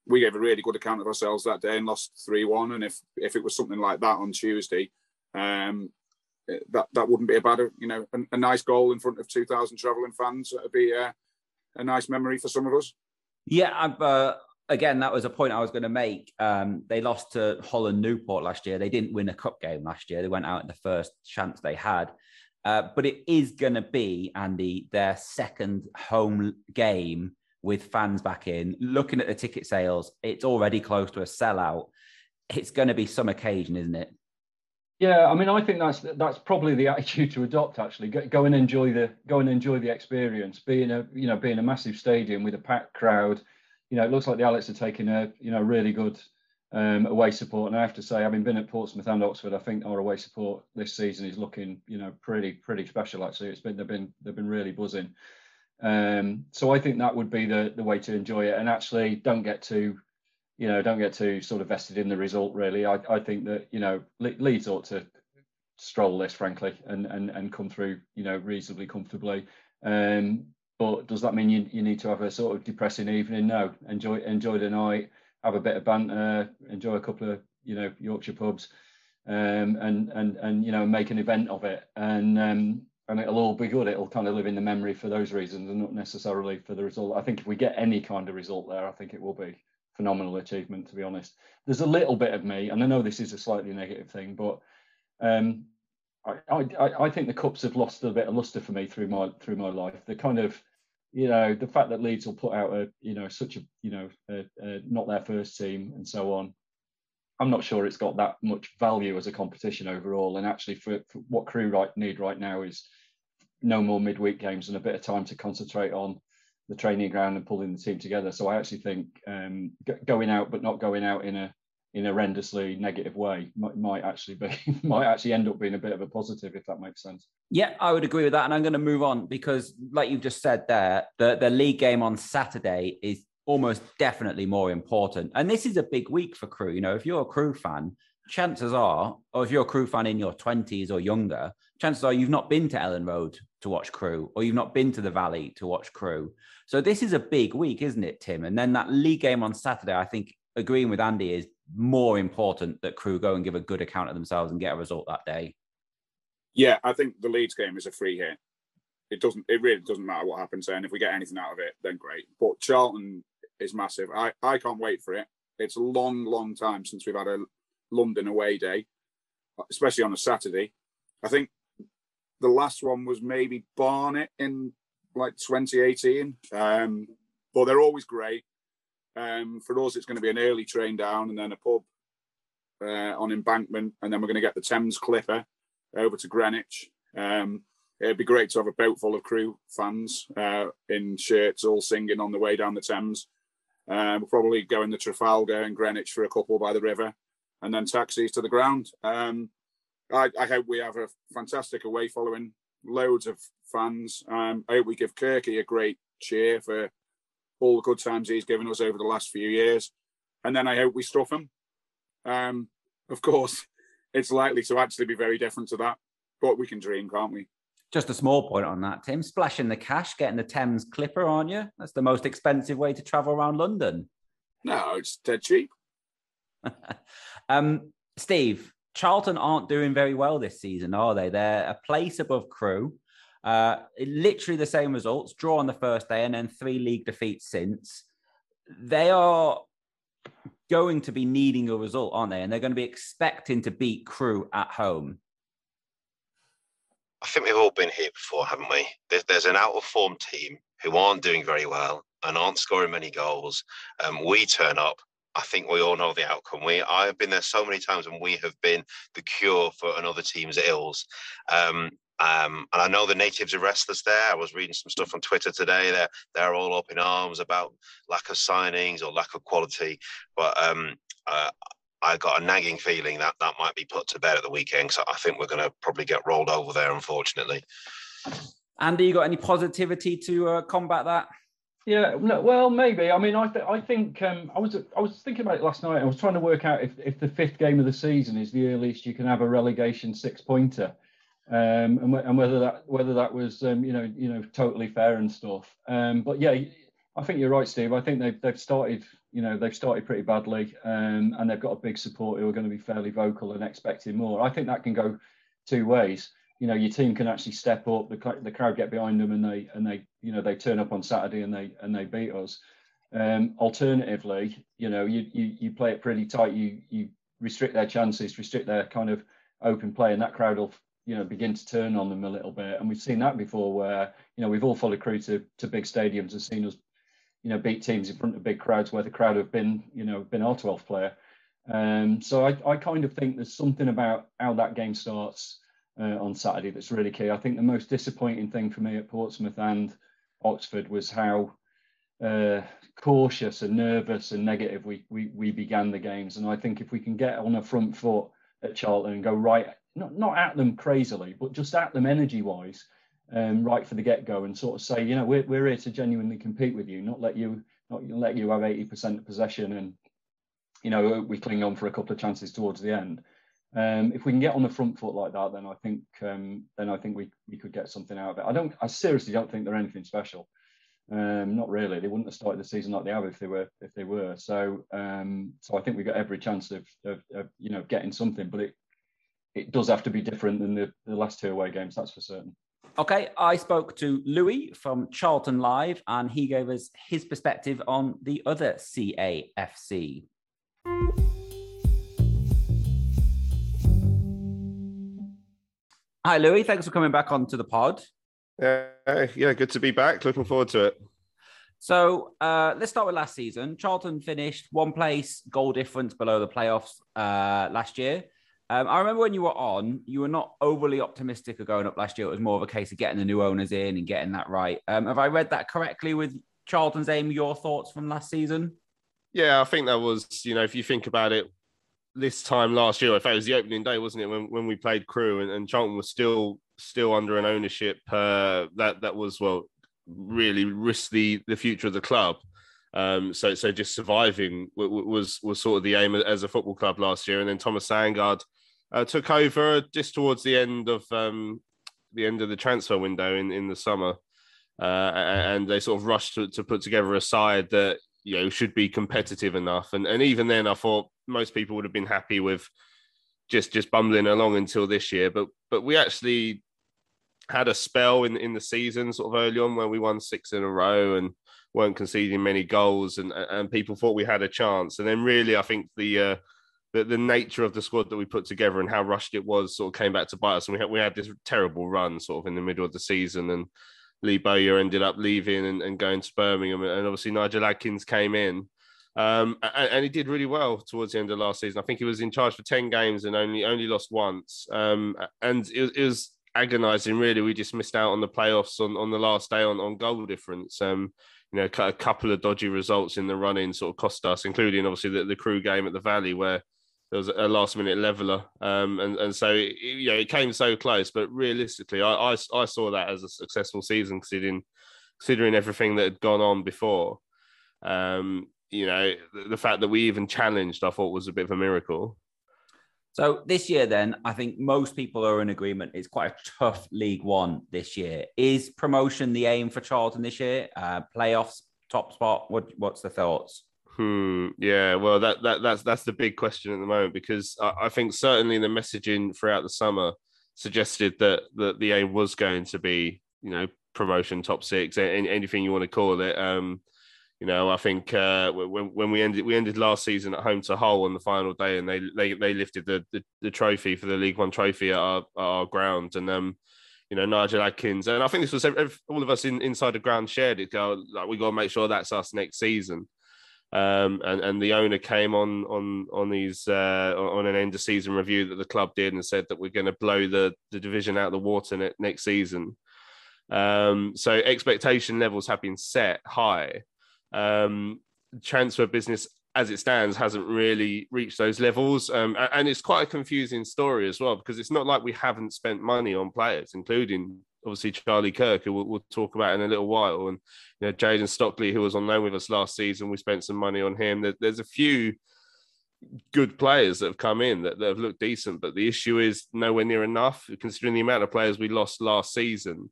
S2: we gave a really good account of ourselves that day and lost three one. And if if it was something like that on Tuesday, um, that that wouldn't be a bad, you know, a, a nice goal in front of two thousand travelling fans. It'd be a, a, nice memory for some of us.
S1: Yeah, uh, again, that was a point I was going to make. Um, they lost to Hull and Newport last year. They didn't win a cup game last year. They went out in the first chance they had. Uh, but it is going to be, Andy, their second home game with fans back in. Looking at the ticket sales, it's already close to a sellout. It's going to be some occasion, isn't it?
S4: Yeah, I mean, I think that's that's probably the attitude to adopt. Actually, go, go and enjoy the go and enjoy the experience. Being a you know being a massive stadium with a packed crowd, you know, it looks like the Alex are taking a you know really good um, away support. And I have to say, having been at Portsmouth and Oxford, I think our away support this season is looking you know pretty pretty special. Actually, it's been they've been they've been really buzzing. Um, so I think that would be the the way to enjoy it. And actually, don't get too you know, don't get too sort of vested in the result. Really, I, I think that you know Le- Leeds ought to stroll this, frankly, and and and come through, you know, reasonably comfortably. Um, but does that mean you, you need to have a sort of depressing evening? No. Enjoy enjoy the night, have a bit of banter, enjoy a couple of you know Yorkshire pubs, um, and and and you know make an event of it, and um, and it'll all be good. It'll kind of live in the memory for those reasons, and not necessarily for the result. I think if we get any kind of result there, I think it will be phenomenal achievement. To be honest, there's a little bit of me, and I know this is a slightly negative thing, but um, I, I, I think the cups have lost a bit of luster for me through my through my life. The kind of you know the fact that Leeds will put out a you know such a you know a, a, not their first team and so on. I'm not sure it's got that much value as a competition overall. And actually, for, for what Crewe right need right now is no more midweek games and a bit of time to concentrate on the training ground and pulling the team together. So I actually think um, going out but not going out in a in a horrendously negative way might, might actually be might actually end up being a bit of a positive if that makes sense.
S1: Yeah, I would agree with that, and I'm going to move on because, like you've just said there, the the league game on Saturday is almost definitely more important, and this is a big week for Crewe. You know, if you're a Crewe fan, chances are, or if you're a Crewe fan in your 20s or younger, chances are you've not been to Elland Road to watch Crewe, or you've not been to the Valley to watch Crewe. So this is a big week, isn't it, Tim? And then that league game on Saturday, I think agreeing with Andy is more important that Crewe go and give a good account of themselves and get a result that day.
S2: Yeah, I think the Leeds game is a free hit. It doesn't. It really doesn't matter what happens. And if we get anything out of it, then great. But Charlton is massive. I I can't wait for it. It's a long, long time since we've had a London away day, especially on a Saturday. I think the last one was maybe Barnet in like 2018. Um, but they're always great. Um, for us, it's going to be an early train down and then a pub uh, on embankment, and then we're going to get the Thames Clipper over to Greenwich. Um, it'd be great to have a boat full of Crewe fans uh, in shirts, all singing on the way down the Thames. Uh, we'll probably go in the Trafalgar and Greenwich for a couple by the river, and then taxis to the ground. Um, I, I, hope we have a fantastic away following, loads of fans. Um, I hope we give Kirky a great cheer for all the good times he's given us over the last few years. And then I hope we stuff him. Um, of course, it's likely to actually be very different to that, but we can dream, can't we?
S1: Just a small point on that, Tim. Splashing the cash, getting the Thames Clipper, aren't you? That's the most expensive way to travel around London.
S2: No, it's dead cheap.
S1: um, Steve, Charlton aren't doing very well this season, are they? They're a place above Crewe. Uh, literally the same results, draw on the first day and then three league defeats since. They are going to be needing a result, aren't they? And they're going to be expecting to beat Crewe at home.
S3: I think we've all been here before, haven't we? There's, there's an out of form team who aren't doing very well and aren't scoring many goals. Um, we turn up. I think we all know the outcome. We I've been there so many times, and we have been the cure for another team's ills. Um, um, and I know the natives are restless there. I was reading some stuff on Twitter today. They're they're all up in arms about lack of signings or lack of quality. But um, uh, I got a nagging feeling that that might be put to bed at the weekend. So I think we're going to probably get rolled over there, unfortunately.
S1: Andy, you got any positivity to uh, combat that?
S4: Yeah, no, well, maybe. I mean, I, th- I think um, I was I was thinking about it last night. I was trying to work out if, if the fifth game of the season is the earliest you can have a relegation six pointer um, and, and, whether that whether that was um, you know you know totally fair and stuff. Um, but yeah, I think you're right, Steve. I think they've they've started you know they've started pretty badly, um, and they've got a big support who are going to be fairly vocal and expecting more. I think that can go two ways. You know, your team can actually step up, the, the crowd get behind them, and they and they you know they turn up on Saturday and they and they beat us. Um, alternatively, you know, you, you you play it pretty tight. You you restrict their chances, restrict their kind of open play, and that crowd will you know begin to turn on them a little bit. And we've seen that before, where you know we've all followed Crewe to, to big stadiums and seen us, you know, beat teams in front of big crowds where the crowd have been, you know, been our 12th player. Um, so I, I kind of think there's something about how that game starts uh, on Saturday that's really key. I think the most disappointing thing for me at Portsmouth and Oxford was how uh, cautious and nervous and negative we, we we began the games. And I think if we can get on a front foot at Charlton and go right not not at them crazily, but just at them energy wise, um, right for the get go, and sort of say, you know, we're we're here to genuinely compete with you, not let you not let you have eighty percent of possession, and you know we cling on for a couple of chances towards the end. Um, if we can get on the front foot like that, then I think um, then I think we we could get something out of it. I don't, I seriously don't think they're anything special. Um, not really. They wouldn't have started the season like they have if they were if they were. So um, so I think we've got every chance of, of, of, you know getting something, but it it does have to be different than the, the last two away games. That's for certain.
S1: Okay, I spoke to Louis from Charlton Live, and he gave us his perspective on the other CAFC. Hi, Louis. Thanks for coming back onto the pod.
S5: Uh, yeah, good to be back. Looking forward to it.
S1: So uh, let's start with last season. Charlton finished one place, goal difference below the playoffs uh, last year. Um, I remember when you were on, you were not overly optimistic of going up last year. It was more of a case of getting the new owners in and getting that right. Um, have I read that correctly with Charlton's aim? Your thoughts from last season?
S5: Yeah, I think that was, you know, if you think about it, this time last year, if it was the opening day, wasn't it, when, when we played Crewe and, and Charlton was still still under an ownership uh, that that was well really risked the the future of the club. Um, so so just surviving was was sort of the aim as a football club last year, and then Thomas Sandgaard uh, took over just towards the end of um, the end of the transfer window in in the summer, uh, and they sort of rushed to, to put together a side that you know should be competitive enough, and and even then I thought most people would have been happy with just just bumbling along until this year, but but we actually had a spell in in the season sort of early on where we won six in a row and weren't conceding many goals. And and people thought we had a chance. And then really I think the uh, the, the nature of the squad that we put together and how rushed it was sort of came back to bite us and we had we had this terrible run sort of in the middle of the season and Lee Bowyer ended up leaving and, and going to Birmingham and obviously Nigel Adkins came in um, and, and, he did really well towards the end of last season. I think he was in charge for ten games and only only lost once. Um, and it, it was agonising. Really, we just missed out on the playoffs on, on the last day on, on goal difference. Um, you know, a couple of dodgy results in the running sort of cost us, including obviously the, the Crewe game at the Valley where there was a last minute leveler. Um, and, and so, it, you know, it came so close, but realistically, I, I, I saw that as a successful season considering, considering everything that had gone on before. Um, you know, the, the fact that we even challenged, I thought was a bit of a miracle.
S1: So this year, then, I think most people are in agreement. It's quite a tough League One this year. Is promotion the aim for Charlton this year? Uh, playoffs, top spot. What What's the thoughts?
S5: Hmm. Yeah. Well, that that that's that's the big question at the moment because I, I think certainly the messaging throughout the summer suggested that that the aim was going to be, you know, promotion, top six, anything you want to call it. Um, you know, I think uh, when when we ended we ended last season at home to Hull on the final day, and they they, they lifted the, the, the trophy for the League One trophy at our, at our ground, and um, you know Nigel Adkins, and I think this was all of us in, inside the ground shared it. Go like we got to make sure that's us next season. Um, and and the owner came on on on these uh, on an end of season review that the club did and said that we're going to blow the the division out of the water next season. Um, so expectation levels have been set high um, transfer business as it stands hasn't really reached those levels um, and it's quite a confusing story as well because it's not like we haven't spent money on players including obviously charlie kirk who we'll, we'll talk about in a little while and you know jayden stockley who was on loan with us last season we spent some money on him there, there's a few good players that have come in that, that have looked decent but the issue is nowhere near enough considering the amount of players we lost last season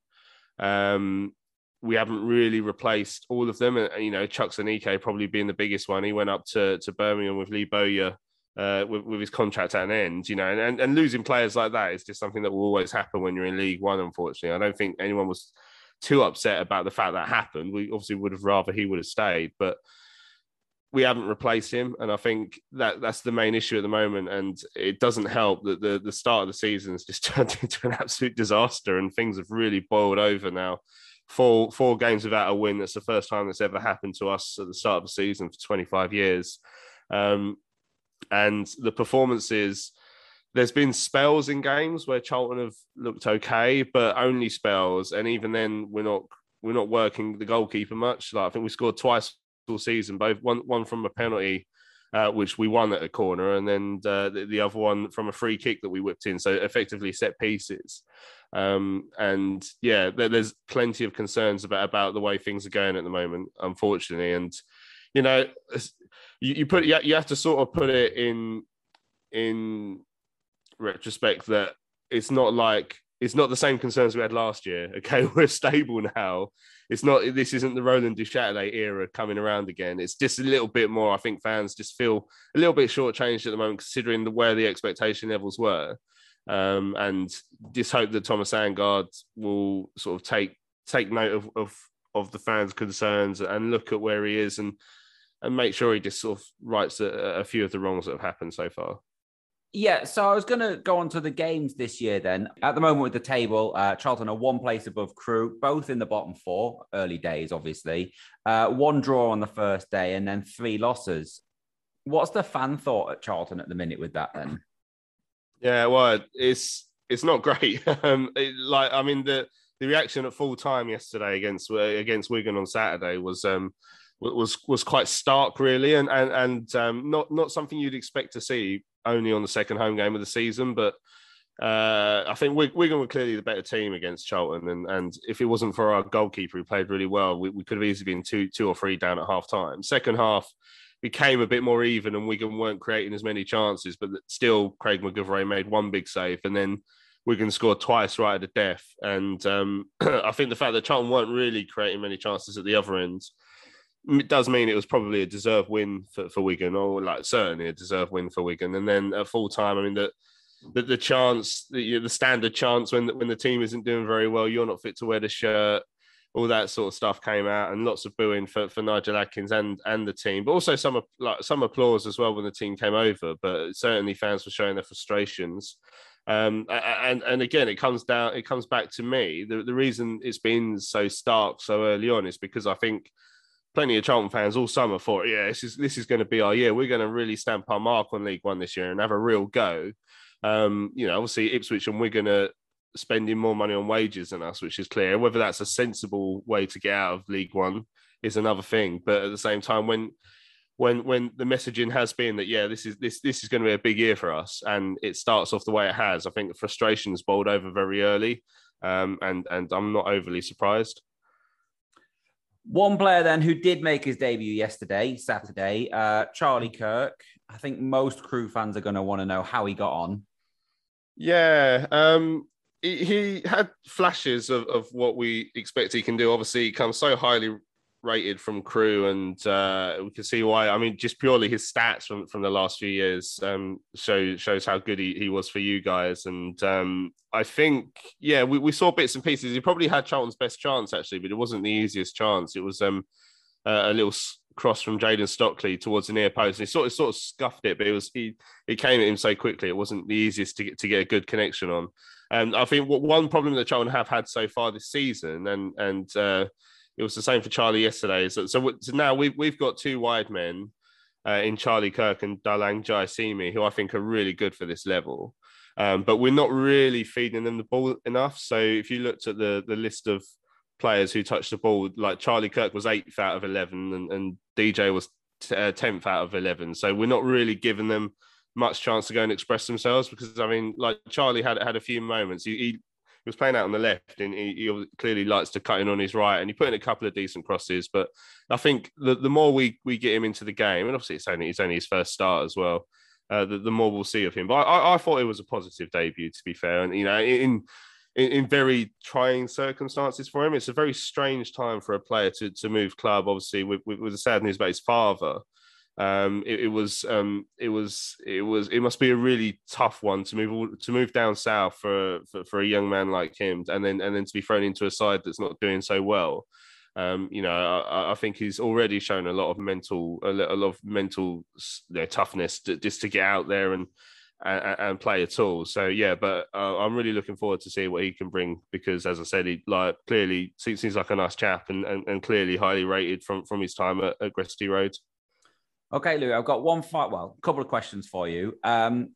S5: um, we haven't really replaced all of them. And, you know, Chuks Aneke probably being the biggest one. He went up to, to Birmingham with Lee Bowyer uh, with, with, his contract at an end, you know, and, and, and, losing players like that is just something that will always happen when you're in League One, unfortunately. I don't think anyone was too upset about the fact that happened. We obviously would have rather he would have stayed, but we haven't replaced him. And I think that that's the main issue at the moment. And it doesn't help that the, the start of the season has just turned into an absolute disaster and things have really boiled over now four four games without a win. That's the first time that's ever happened to us at the start of the season for 25 years. Um, and the performances, there's been spells in games where Charlton have looked okay, but only spells. And even then, we're not we're not working the goalkeeper much. Like I think we scored twice all season, both one one from a penalty. Uh, which we won at a corner, and then uh, the, the, other one from a free kick that we whipped in. So effectively set pieces. Um, and yeah, there, there's plenty of concerns about about the way things are going at the moment, unfortunately. And you know, you, you put you have to sort of put it in in retrospect that it's not like it's not the same concerns we had last year. Okay, we're stable now. It's not. This isn't the Roland Duchâtelet era coming around again. It's just a little bit more. I think fans just feel a little bit shortchanged at the moment, considering the, where the expectation levels were, um, and just hope that Thomas Sandgaard will sort of take take note of, of of the fans' concerns and look at where he is and and make sure he just sort of rights a, a few of the wrongs that have happened so far.
S1: Yeah, so I was going to go on to the games this year then. At the moment with the table, uh, Charlton are one place above Crewe, both in the bottom four, early days, obviously. Uh, one draw on the first day and then three losses. What's the fan thought at Charlton at the minute with that then?
S5: Yeah, well, it's it's not great. um, it, like, I mean, the the reaction at full time yesterday against against Wigan on Saturday was um, was was quite stark, really, and and and um, not not something you'd expect to see only on the second home game of the season. But uh, I think Wigan were clearly the better team against Charlton, and and if it wasn't for our goalkeeper who played really well, we, we could have easily been two two or three down at half time. Second half became a bit more even, and Wigan weren't creating as many chances, but still Craig MacGillivray made one big save, and then. Wigan scored twice right at the death, and um, I think the fact that Charlton weren't really creating many chances at the other end does mean it was probably a deserved win for, for Wigan, or like certainly a deserved win for Wigan. And then at full time, I mean the the, the chance, the, the standard chance when when the team isn't doing very well, you're not fit to wear the shirt. All that sort of stuff came out, and lots of booing for, for Nigel Adkins and and the team, but also some like some applause as well when the team came over. But certainly fans were showing their frustrations. Um, and and again, it comes down, it comes back to me. The the reason it's been so stark so early on is because I think plenty of Charlton fans all summer thought, yeah, this is this is going to be our year. We're going to really stamp our mark on League One this year and have a real go. Um, you know, obviously Ipswich and we're going to spending more money on wages than us, which is clear. Whether that's a sensible way to get out of League One is another thing. But at the same time, when when when the messaging has been that yeah, this is this this is going to be a big year for us, and it starts off the way it has, I think the frustrations bowled over very early, um, and and I'm not overly surprised.
S1: One player then who did make his debut yesterday, Saturday, uh, Charlie Kirk. I think most Crewe fans are going to want to know how he got on.
S5: Yeah, um, he, he, had flashes of, of what we expect he can do. Obviously, he comes so highly rated from Crewe and uh, we can see why. I mean, just purely his stats from, from the last few years um, show shows how good he, he was for you guys. And um, I think, yeah, we, we saw bits and pieces. He probably had Charlton's best chance actually, but it wasn't the easiest chance. It was um, a little cross from Jayden Stockley towards the near post. And he sort of sort of scuffed it, but it was he he came at him so quickly. It wasn't the easiest to get to get a good connection on. And I think one problem that Charlton have had so far this season, and and uh, it was the same for Charlie yesterday. So, so, so now we've we've got two wide men uh, in Charlie Kirk and Diallang Jaiyesimi, who I think are really good for this level. Um, but we're not really feeding them the ball enough. So if you looked at the the list of players who touched the ball, like Charlie Kirk was eighth out of eleven, and, and DJ was uh, tenth out of eleven. So we're not really giving them much chance to go and express themselves because I mean, like Charlie had had a few moments. He he was playing out on the left and he, he, clearly likes to cut in on his right and he put in a couple of decent crosses. But I think the, the more we, we get him into the game, and obviously it's only, it's only his first start as well, uh, the, the more we'll see of him. But I, I thought it was a positive debut, to be fair. And, you know, in, in, in, very trying circumstances for him. It's a very strange time for a player to, to move club, obviously, with, with, with the sad news about his father um, it, it, was um, it was it was it must be a really tough one to move to move down south for, for, for a young man like him, and then and then to be thrown into a side that's not doing so well. Um, you know, I, I, think he's already shown a lot of mental a lot of mental toughness to, just to get out there and, and, and play at all. So yeah, but uh, I'm really looking forward to see what he can bring because, as I said, he like clearly seems, seems like a nice chap and, and, and clearly highly rated from from his time at, at Gresty Road.
S1: Okay, Lou, I've got one fight. Well, a couple of questions for you. Um,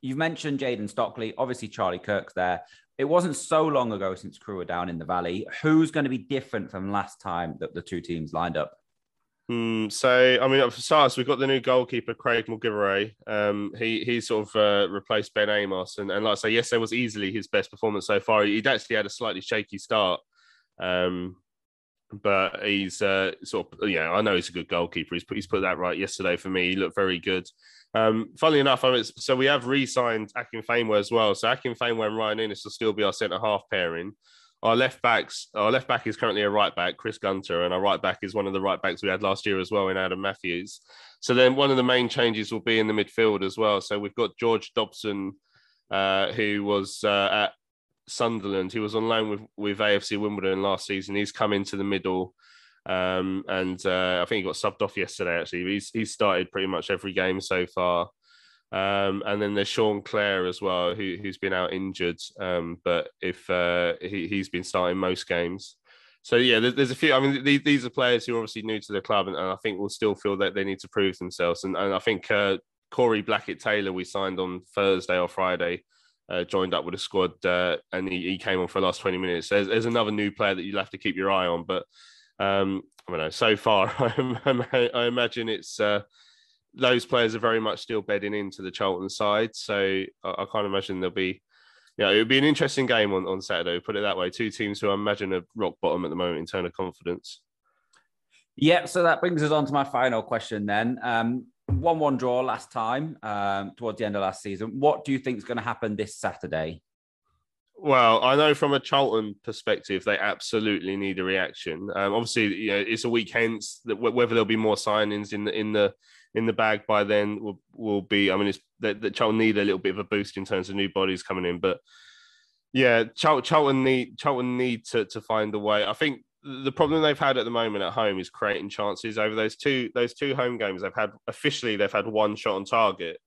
S1: you've mentioned Jayden Stockley, obviously Charlie Kirk's there. It wasn't so long ago since Crewe were down in the valley. Who's going to be different from last time that the two teams lined up?
S5: Hmm, so, I mean, for starters, we've got the new goalkeeper, Craig MacGillivray. Um, he he sort of uh, replaced Ben Amos, and, and like I say, yes, there was easily his best performance so far. He'd actually had a slightly shaky start, um, but he's uh, sort of yeah. I know he's a good goalkeeper. He's put he's put that right yesterday for me. He looked very good. Um, funnily enough, I was, so we have re-signed Akin Famewo as well. So Akin Famewo and Ryan Inniss will still be our centre half pairing. Our left backs, our left back is currently a right back, Chris Gunter, and our right back is one of the right backs we had last year as well in Adam Matthews. So then one of the main changes will be in the midfield as well. So we've got George Dobson, uh, who was uh, at Sunderland. He was on loan with, with AFC Wimbledon last season. He's come into the middle. Um, and uh, I think he got subbed off yesterday. Actually, he's he's started pretty much every game so far. Um, and then there's Sean Clare as well, who who's been out injured, um, but if uh, he he's been starting most games. So yeah, there's, there's a few. I mean, these, these are players who are obviously new to the club, and, and I think will still feel that they need to prove themselves. And, and I think uh, Corey Blackett Taylor, we signed on Thursday or Friday, uh, joined up with the squad, uh, and he, he, came on for the last 20 minutes. There's, there's, another new player that you'll have to keep your eye on, but um, I don't know. So far, I, I imagine it's uh, those players are very much still bedding into the Charlton side. So I, I can't imagine there'll be. Yeah, it would be an interesting game on, on Saturday. Put it that way. Two teams who I imagine are rock bottom at the moment in terms of confidence.
S1: Yeah, so that brings us on to my final question then. Um, one-one draw last time um, towards the end of last season. What do you think is going to happen this Saturday?
S5: Well, I know from a Charlton perspective, they absolutely need a reaction. Um, obviously, you know, it's a week hence that whether there'll be more signings in the in the in the bag by then will will be. I mean, it's that, Charlton need a little bit of a boost in terms of new bodies coming in, but yeah, Charlton need Charlton need to to find a way. I think the problem they've had at the moment at home is creating chances over those two those two home games. They've had officially they've had one shot on target,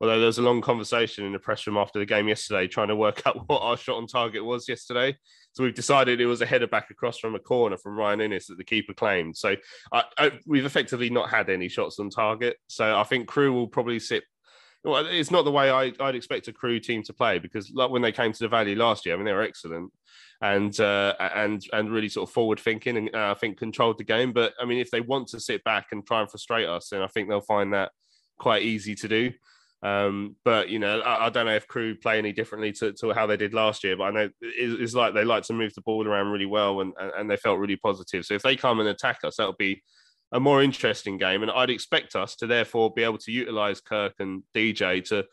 S5: Although there was a long conversation in the press room after the game yesterday, trying to work out what our shot on target was yesterday. So we've decided it was a header back across from a corner from Ryan Inniss that the keeper claimed. So I, I, we've effectively not had any shots on target. So I think Crewe will probably sit. Well, it's not the way I, would expect a Crewe team to play because, like when they came to the Valley last year, I mean they were excellent and uh, and and really sort of forward thinking and uh, I think controlled the game. But I mean, if they want to sit back and try and frustrate us, then I think they'll find that quite easy to do. Um, but you know, I, I, don't know if Crewe play any differently to, to how they did last year. But I know it's, it's like they like to move the ball around really well, and, and they felt really positive. So if they come and attack us, that'll be a more interesting game. And I'd expect us to therefore be able to utilize Kirk and DJ to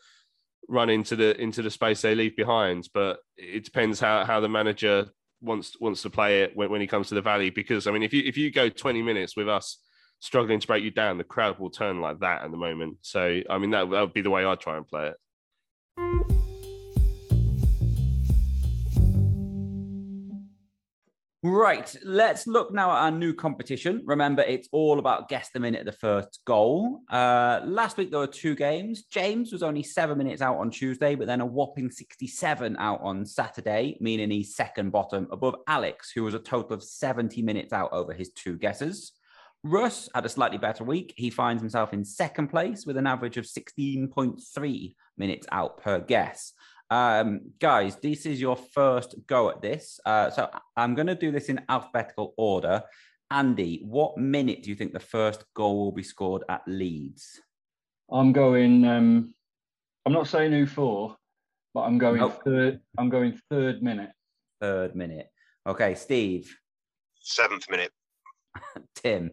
S5: run into the into the space they leave behind. But it depends how how the manager wants wants to play it when, when he comes to the valley. Because I mean, if you if you go 20 minutes with us struggling to break you down, the crowd will turn like that at the moment. So, I mean, that, that would be the way I'd try and play it.
S1: Right, let's look now at our new competition. Remember, it's all about guess the minute of the first goal. Uh, last week there were two games. James was only seven minutes out on Tuesday, but then a whopping 67 out on Saturday, meaning he's second bottom above Alex, who was a total of 70 minutes out over his two guesses. Russ had a slightly better week. He finds himself in second place with an average of 16.3 minutes out per guess. Um, guys, this is your first go at this. Uh, so I'm going to do this in alphabetical order. Andy, what minute do you think the first goal will be scored at Leeds?
S4: I'm going. Um, I'm not saying who for, but I'm going nope. third. I'm going third minute.
S1: Third minute. Okay, Steve.
S3: Seventh minute.
S1: Tim.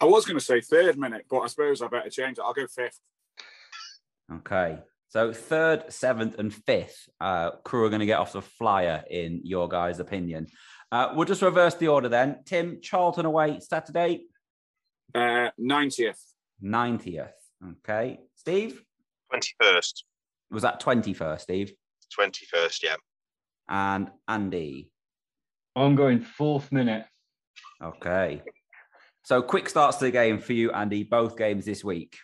S2: I was going to say third minute, but I suppose I better change it. I'll go fifth.
S1: Okay. So third, seventh, and fifth uh, Crewe are going to get off the flyer, in your guys' opinion. Uh, we'll just reverse the order then. Tim, Charlton away Saturday.
S2: Uh, 90th.
S1: 90th. Okay. Steve?
S3: 21st.
S1: Was that 21st, Steve?
S3: 21st, yeah.
S1: And Andy?
S4: I'm going fourth minute.
S1: Okay. So quick starts to the game for you, Andy. Both games this week.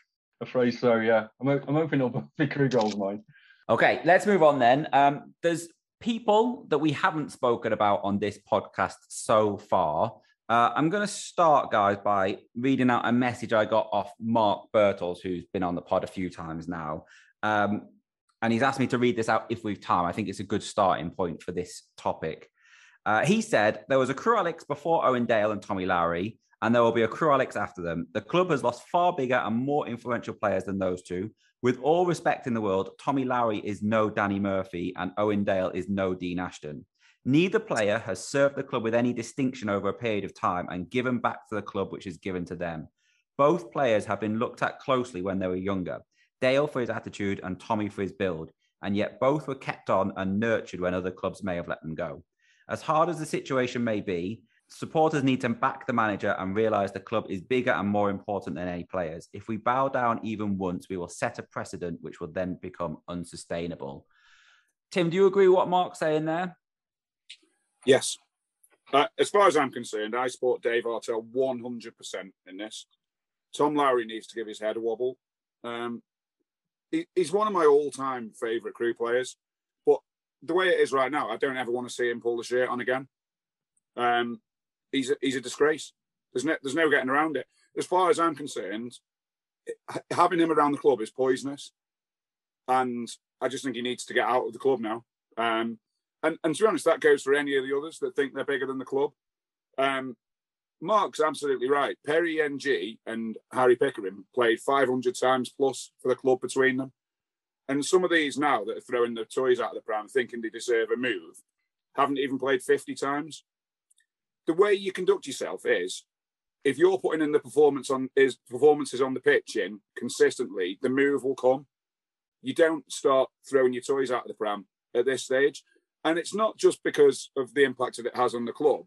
S4: Afraid so, yeah. I'm, I'm hoping it'll be Crewe goals, mine.
S1: Okay, let's move on then. Um, there's people that we haven't spoken about on this podcast so far. Uh, I'm going to start, guys, by reading out a message I got off Mark Birtles, who's been on the pod a few times now. Um, and he's asked me to read this out if we've time. I think it's a good starting point for this topic. Uh, he said there was a Crewe Alex before Owen Dale and Tommy Lowery and there will be a Crewe Alex after them. The club has lost far bigger and more influential players than those two. With all respect in the world, Tommy Lowery is no Danny Murphy and Owen Dale is no Dean Ashton. Neither player has served the club with any distinction over a period of time and given back to the club which is given to them. Both players have been looked at closely when they were younger. Dale for his attitude and Tommy for his build, and yet both were kept on and nurtured when other clubs may have let them go. As hard as the situation may be, supporters need to back the manager and realize the club is bigger and more important than any players. If we bow down even once, we will set a precedent which will then become unsustainable. Tim, do you agree with what Mark's saying there?
S2: Yes. Uh, as far as I'm concerned, I support Dave Artell 100% in this. Tom Lowery needs to give his head a wobble. Um, he, he's one of my all-time favourite Crewe players, but the way it is right now, I don't ever want to see him pull the shirt on again. Um, he's a, he's a disgrace. There's no, there's no getting around it. As far as I'm concerned, having him around the club is poisonous, and I just think he needs to get out of the club now. Um, and, and to be honest, that goes for any of the others that think they're bigger than the club. Um, Mark's absolutely right. Perry Ng and Harry Pickering played 500 times plus for the club between them. And some of these now that are throwing the toys out of the pram thinking they deserve a move haven't even played 50 times the way you conduct yourself is if you're putting in the performance on is performances on the pitch in consistently, the move will come. You don't start throwing your toys out of the pram at this stage. And it's not just because of the impact that it has on the club.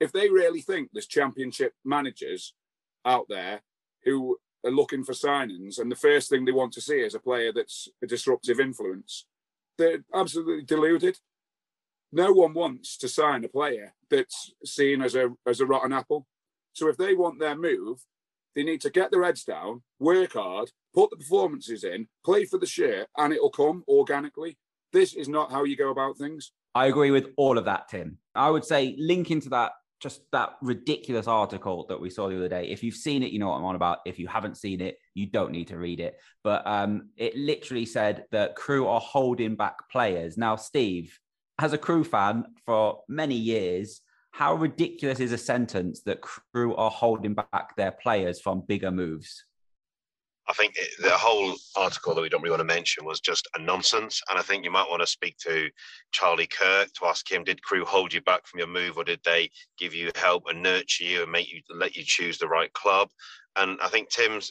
S2: If they really think there's championship managers out there who are looking for signings and the first thing they want to see is a player that's a disruptive influence, they're absolutely deluded no one wants to sign a player that's seen as a as a rotten apple. So if they want their move, they need to get their heads down, work hard, put the performances in, play for the shirt, and it'll come organically. This is not how you go about things.
S1: I agree with all of that, Tim. I would say linking to that, just that ridiculous article that we saw the other day. If you've seen it, you know what I'm on about. If you haven't seen it, you don't need to read it. But um, it literally said that Crewe are holding back players. Now, Steve, as a Crewe fan for many years, how ridiculous is a sentence that Crewe are holding back their players from bigger moves?
S3: I think the whole article that we don't really want to mention was just a nonsense. And I think you might want to speak to Charlie Kirk to ask him, did Crewe hold you back from your move or did they give you help and nurture you and make you let you choose the right club? And I think Tim's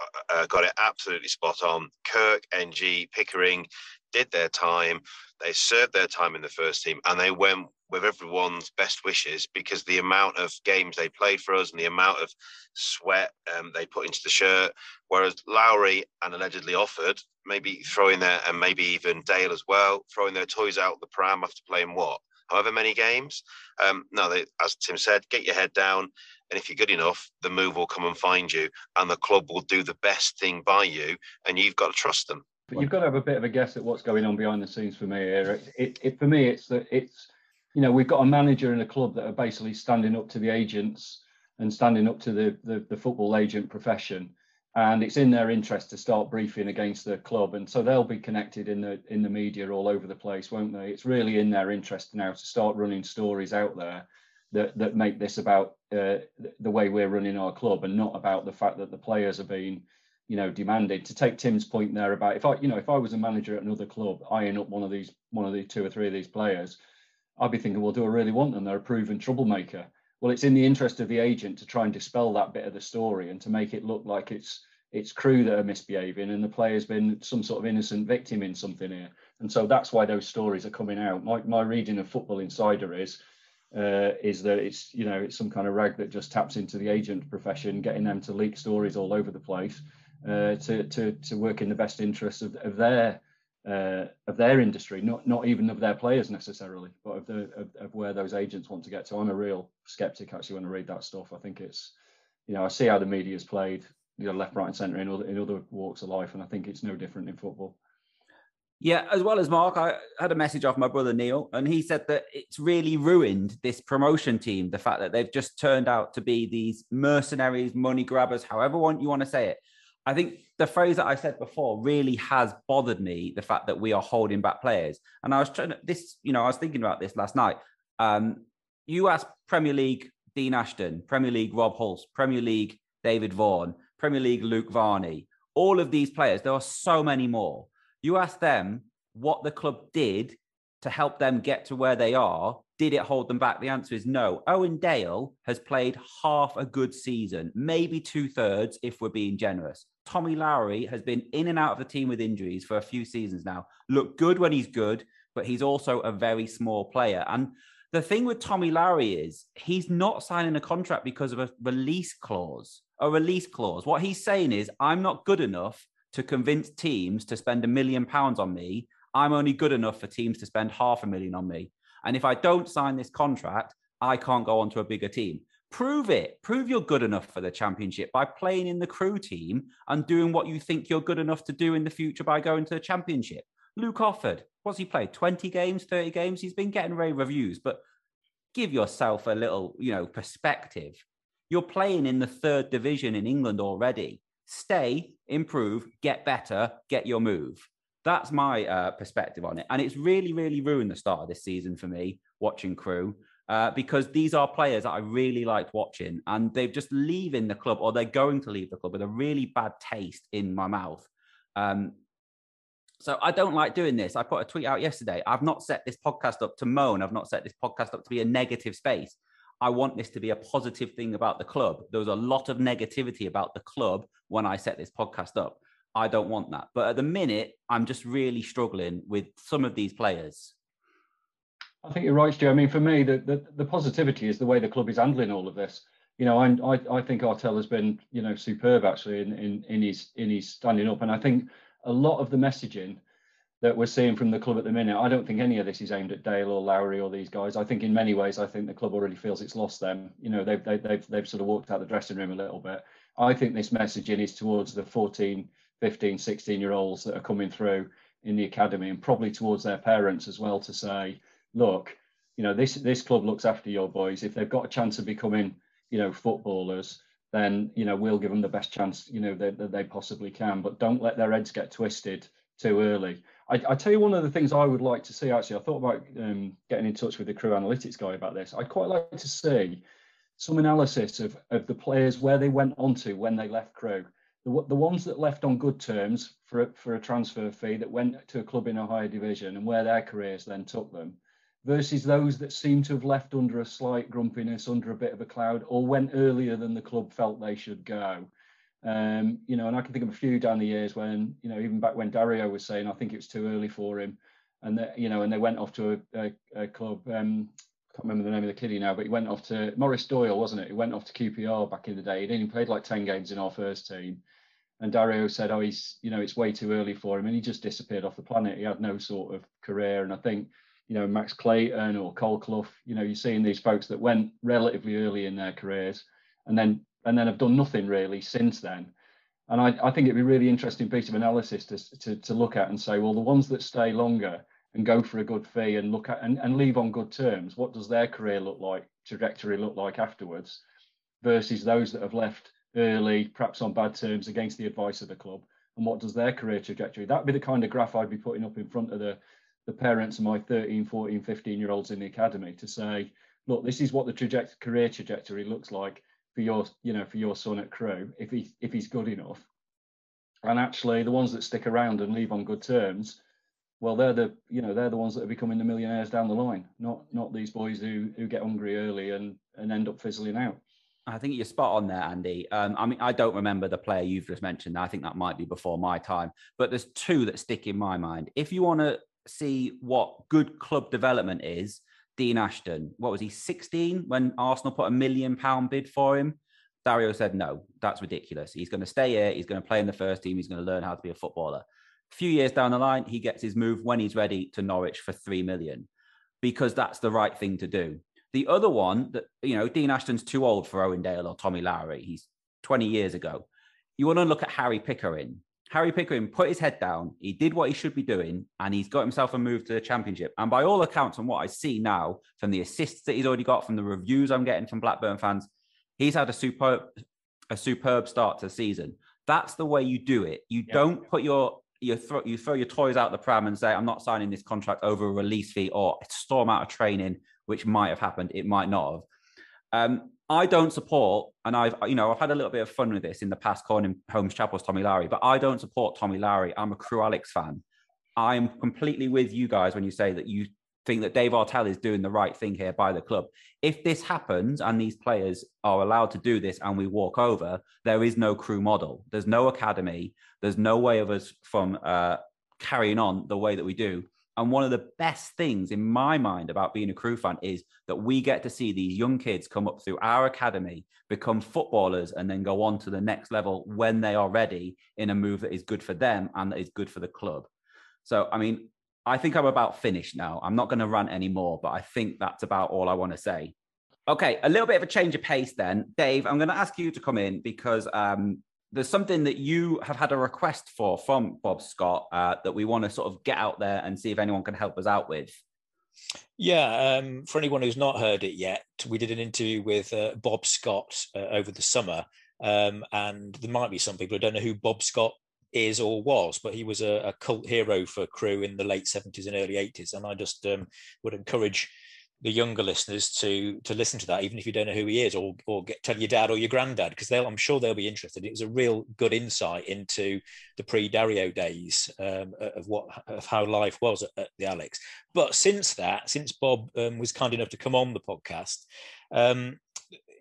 S3: uh, uh got it absolutely spot on. Kirk, Ng, Pickering, did their time, they served their time in the first team, and they went with everyone's best wishes because the amount of games they played for us and the amount of sweat um, they put into the shirt. Whereas Lowery and allegedly Offord, maybe throwing their, and maybe even Dale as well, throwing their toys out the pram after playing what? However many games. Um, no, they, as Tim said, get your head down. And if you're good enough, the move will come and find you, and the club will do the best thing by you, and you've got to trust them.
S4: But you've got to have a bit of a guess at what's going on behind the scenes for me here. It, it, for me, it's that it's, you know, we've got a manager and a club that are basically standing up to the agents and standing up to the, the, the football agent profession, and it's in their interest to start briefing against the club, and so they'll be connected in the in the media all over the place, won't they? It's really in their interest now to start running stories out there that that make this about uh, the way we're running our club and not about the fact that the players are being you know, demanded. To take Tim's point there about if I, you know, if I was a manager at another club eyeing up one of these, one of the two or three of these players, I'd be thinking, well, do I really want them? They're a proven troublemaker. Well, it's in the interest of the agent to try and dispel that bit of the story and to make it look like it's it's Crewe that are misbehaving and the player's been some sort of innocent victim in something here. And so that's why those stories are coming out. My my reading of Football Insider is uh, is that it's you know it's some kind of rag that just taps into the agent profession, getting them to leak stories all over the place uh, to, to, to work in the best interests of, of their uh, of their industry, not not even of their players necessarily, but of the of, of, where those agents want to get to. I'm a real skeptic actually when I read that stuff. I think it's, you know, I see how the media is played, you know, left, right, and centre in other in other walks of life, and I think it's no different in football.
S1: Yeah, as well as Mark, I had a message off my brother Neil, and he said that it's really ruined this promotion team. The fact that they've just turned out to be these mercenaries, money grabbers, however you want to say it. I think the phrase that I said before really has bothered me. The fact that we are holding back players, and I was trying to this, you know, I was thinking about this last night. Um, you ask Premier League Dean Ashton, Premier League Rob Hulse, Premier League David Vaughan, Premier League Luke Varney, all of these players. There are so many more. You ask them what the club did to help them get to where they are, did it hold them back? The answer is no. Owen Dale has played half a good season, maybe two thirds if we're being generous. Tommy Lowery has been in and out of the team with injuries for a few seasons now. Look good when he's good, but he's also a very small player. And the thing with Tommy Lowery is he's not signing a contract because of a release clause. A release clause. What he's saying is, I'm not good enough to convince teams to spend a million pounds on me. I'm only good enough for teams to spend half a million on me. And if I don't sign this contract, I can't go on to a bigger team. Prove it. Prove you're good enough for the championship by playing in the Crewe team and doing what you think you're good enough to do in the future by going to the championship. Luke Offord, what's he played? 20 games, 30 games? He's been getting rave reviews, but give yourself a little, you know, perspective. You're playing in the third division in England already. Stay, improve, get better, get your move. That's my uh, perspective on it. And it's really, really ruined the start of this season for me watching Crewe. Uh, because these are players that I really liked watching, and they're just leaving the club, or they're going to leave the club with a really bad taste in my mouth. Um, so I don't like doing this. I put a tweet out yesterday. I've not set this podcast up to moan. I've not set this podcast up to be a negative space. I want this to be a positive thing about the club. There was a lot of negativity about the club when I set this podcast up. I don't want that. But at the minute, I'm just really struggling with some of these players.
S4: I think you're right, Stu. I mean, for me, the, the, the positivity is the way the club is handling all of this. You know, I, I, I think Artell has been, you know, superb actually in, in, in his in his standing up. And I think a lot of the messaging that we're seeing from the club at the minute, I don't think any of this is aimed at Dale or Lowery or these guys. I think in many ways, I think the club already feels it's lost them. You know, they've they've they've, they've sort of walked out the dressing room a little bit. I think this messaging is towards the 14, 15, 16 year olds that are coming through in the academy and probably towards their parents as well to say, look, you know, this this club looks after your boys. If they've got a chance of becoming, you know, footballers, then you know we'll give them the best chance you know that, that they possibly can. But don't let their heads get twisted too early. I, I, tell you one of the things I would like to see. Actually, I thought about um, getting in touch with the Crewe analytics guy about this. I'd quite like to see some analysis of of the players where they went on to when they left Crewe. The, the ones that left on good terms for a, for a transfer fee that went to a club in a higher division and where their careers then took them versus those that seem to have left under a slight grumpiness, under a bit of a cloud, or went earlier than the club felt they should go. Um, you know, and I can think of a few down the years when, you know, even back when Dario was saying, I think it was too early for him, and that, you know, and they went off to a, a, a club. Um, I can't remember the name of the kiddie now, but he went off to Morris Doyle, wasn't it? He went off to QPR back in the day. He'd only played like ten games in our first team, and Dario said, "Oh, he's, you know, it's way too early for him," and he just disappeared off the planet. He had no sort of career, and I think you know, Max Clayton or Cole Clough, you know, you're seeing these folks that went relatively early in their careers and then and then have done nothing really since then. And I, I think it'd be really interesting piece of analysis to, to, to look at and say, well, the ones that stay longer and go for a good fee and look at and, and leave on good terms, what does their career look like, trajectory look like afterwards, versus those that have left early, perhaps on bad terms against the advice of the club, and what does their career trajectory? That'd be the kind of graph I'd be putting up in front of the the parents of my 13, 14, 15 year olds in the academy to say, look, this is what the traject- career trajectory looks like for your, you know, for your son at Crewe if he if he's good enough. And actually, the ones that stick around and leave on good terms, well, they're the you know they're the ones that are becoming the millionaires down the line, not not these boys who who get hungry early and and end up fizzling out.
S1: I think you're spot on there, Andy. Um, I mean, I don't remember the player you've just mentioned. I think that might be before my time, but there's two that stick in my mind. If you want to see what good club development is, Dean Ashton, what was he, 16 when Arsenal put a million pound bid for him? Dario said, no, that's ridiculous. He's going to stay here. He's going to play in the first team. He's going to learn how to be a footballer. A few years down the line, he gets his move when he's ready to Norwich for 3 million because that's the right thing to do. The other one that, you know, Dean Ashton's too old for Owen Dale or Tommy Lowery. He's 20 years ago. You want to look at Harry Pickering. Harry Pickering put his head down. He did what he should be doing, and he's got himself a move to the championship. And by all accounts, and what I see now from the assists that he's already got, from the reviews I'm getting from Blackburn fans, he's had a superb, a superb start to the season. That's the way you do it. You yeah. don't put your you throw you throw your toys out the pram and say, "I'm not signing this contract over a release fee or storm out of training," which might have happened. It might not have. Um, I don't support, and I've you know I've had a little bit of fun with this in the past, calling Holmes Chapel's Tommy Lowery, but I don't support Tommy Lowery. I'm a Crewe Alex fan. I'm completely with you guys when you say that you think that Dave Artell is doing the right thing here by the club. If this happens and these players are allowed to do this and we walk over, there is no Crewe model. There's no academy. There's no way of us from uh, carrying on the way that we do. And one of the best things in my mind about being a Crewe fan is that we get to see these young kids come up through our academy, become footballers, and then go on to the next level when they are ready in a move that is good for them and that is good for the club. So, I mean, I think I'm about finished now. I'm not going to rant anymore, but I think that's about all I want to say. Okay, a little bit of a change of pace then. Dave, I'm going to ask you to come in because um, there's something that you have had a request for from Bob Scott uh, that we want to sort of get out there and see if anyone can help us out with.
S6: Yeah, um, for anyone who's not heard it yet, we did an interview with uh, Bob Scott uh, over the summer, um, and there might be some people who don't know who Bob Scott is or was, but he was a, a cult hero for Crewe in the late 70s and early 80s. And I just um, would encourage the younger listeners to to listen to that, even if you don't know who he is, or or get tell your dad or your granddad, because they'll I'm sure they'll be interested. It was a real good insight into the pre-Dario days um, of what of how life was at, at, the Alex. But since that, since Bob um, was kind enough to come on the podcast, um,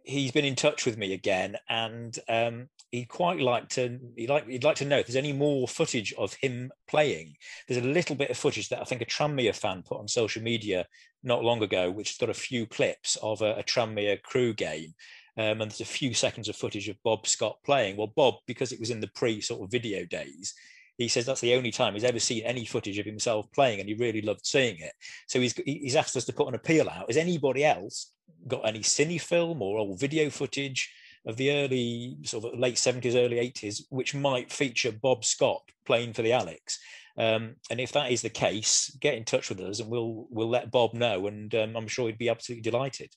S6: he's been in touch with me again, and um, he'd quite like to he'd like he'd like to know if there's any more footage of him playing. There's a little bit of footage that I think a Tranmere fan put on social media not long ago, which has got a few clips of a, a Tranmere Crewe game. Um, and there's a few seconds of footage of Bob Scott playing. Well, Bob, because it was in the pre sort of video days, he says that's the only time he's ever seen any footage of himself playing, and he really loved seeing it. So he's he's asked us to put an appeal out. Has anybody else got any cine film or old video footage of the early sort of late 70s, early 80s, which might feature Bob Scott playing for the Alex. Um, and if that is the case, get in touch with us and we'll we'll let Bob know. And um, I'm sure he'd be absolutely delighted.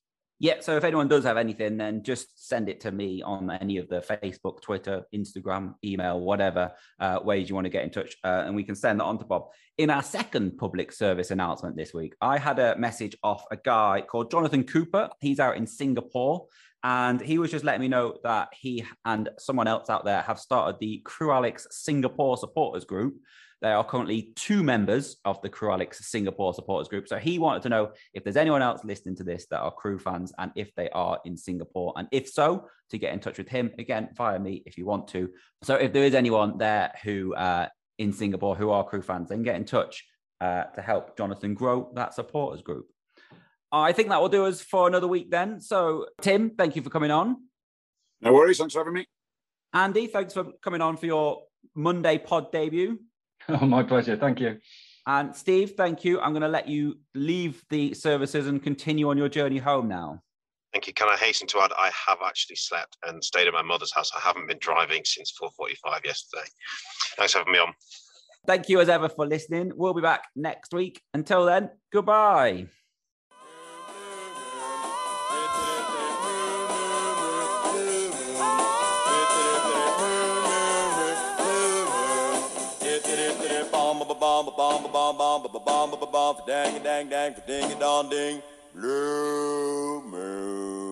S1: Yeah. So if anyone does have anything, then just send it to me on any of the Facebook, Twitter, Instagram, email, whatever uh, ways you want to get in touch, uh, and we can send that on to Bob. In our second public service announcement this week, I had a message off a guy called Jonathan Cooper. He's out in Singapore. And he was just letting me know that he and someone else out there have started the Crewe Alex Singapore supporters group. There are currently two members of the Crewe Alex Singapore supporters group. So he wanted to know if there's anyone else listening to this that are Crewe fans and if they are in Singapore. And if so, to get in touch with him again via me if you want to. So if there is anyone there who uh, in Singapore who are Crewe fans, then get in touch uh, to help Jonathan grow that supporters group. I think that will do us for another week then. So, Tim, thank you for coming on.
S2: No worries. Thanks for having me.
S1: Andy, thanks for coming on for your Monday pod debut.
S4: Oh, my pleasure. Thank you.
S1: And Steve, thank you. I'm going to let you leave the services and continue on your journey home now.
S3: Thank you. Can I hasten to add, I have actually slept and stayed at my mother's house. I haven't been driving since 4.45 yesterday. Thanks for having me on.
S1: Thank you as ever for listening. We'll be back next week. Until then, goodbye. bomb ba bomb ba bomb bomb ba bomb ba bomb dang dang dang ding dong ding blue moon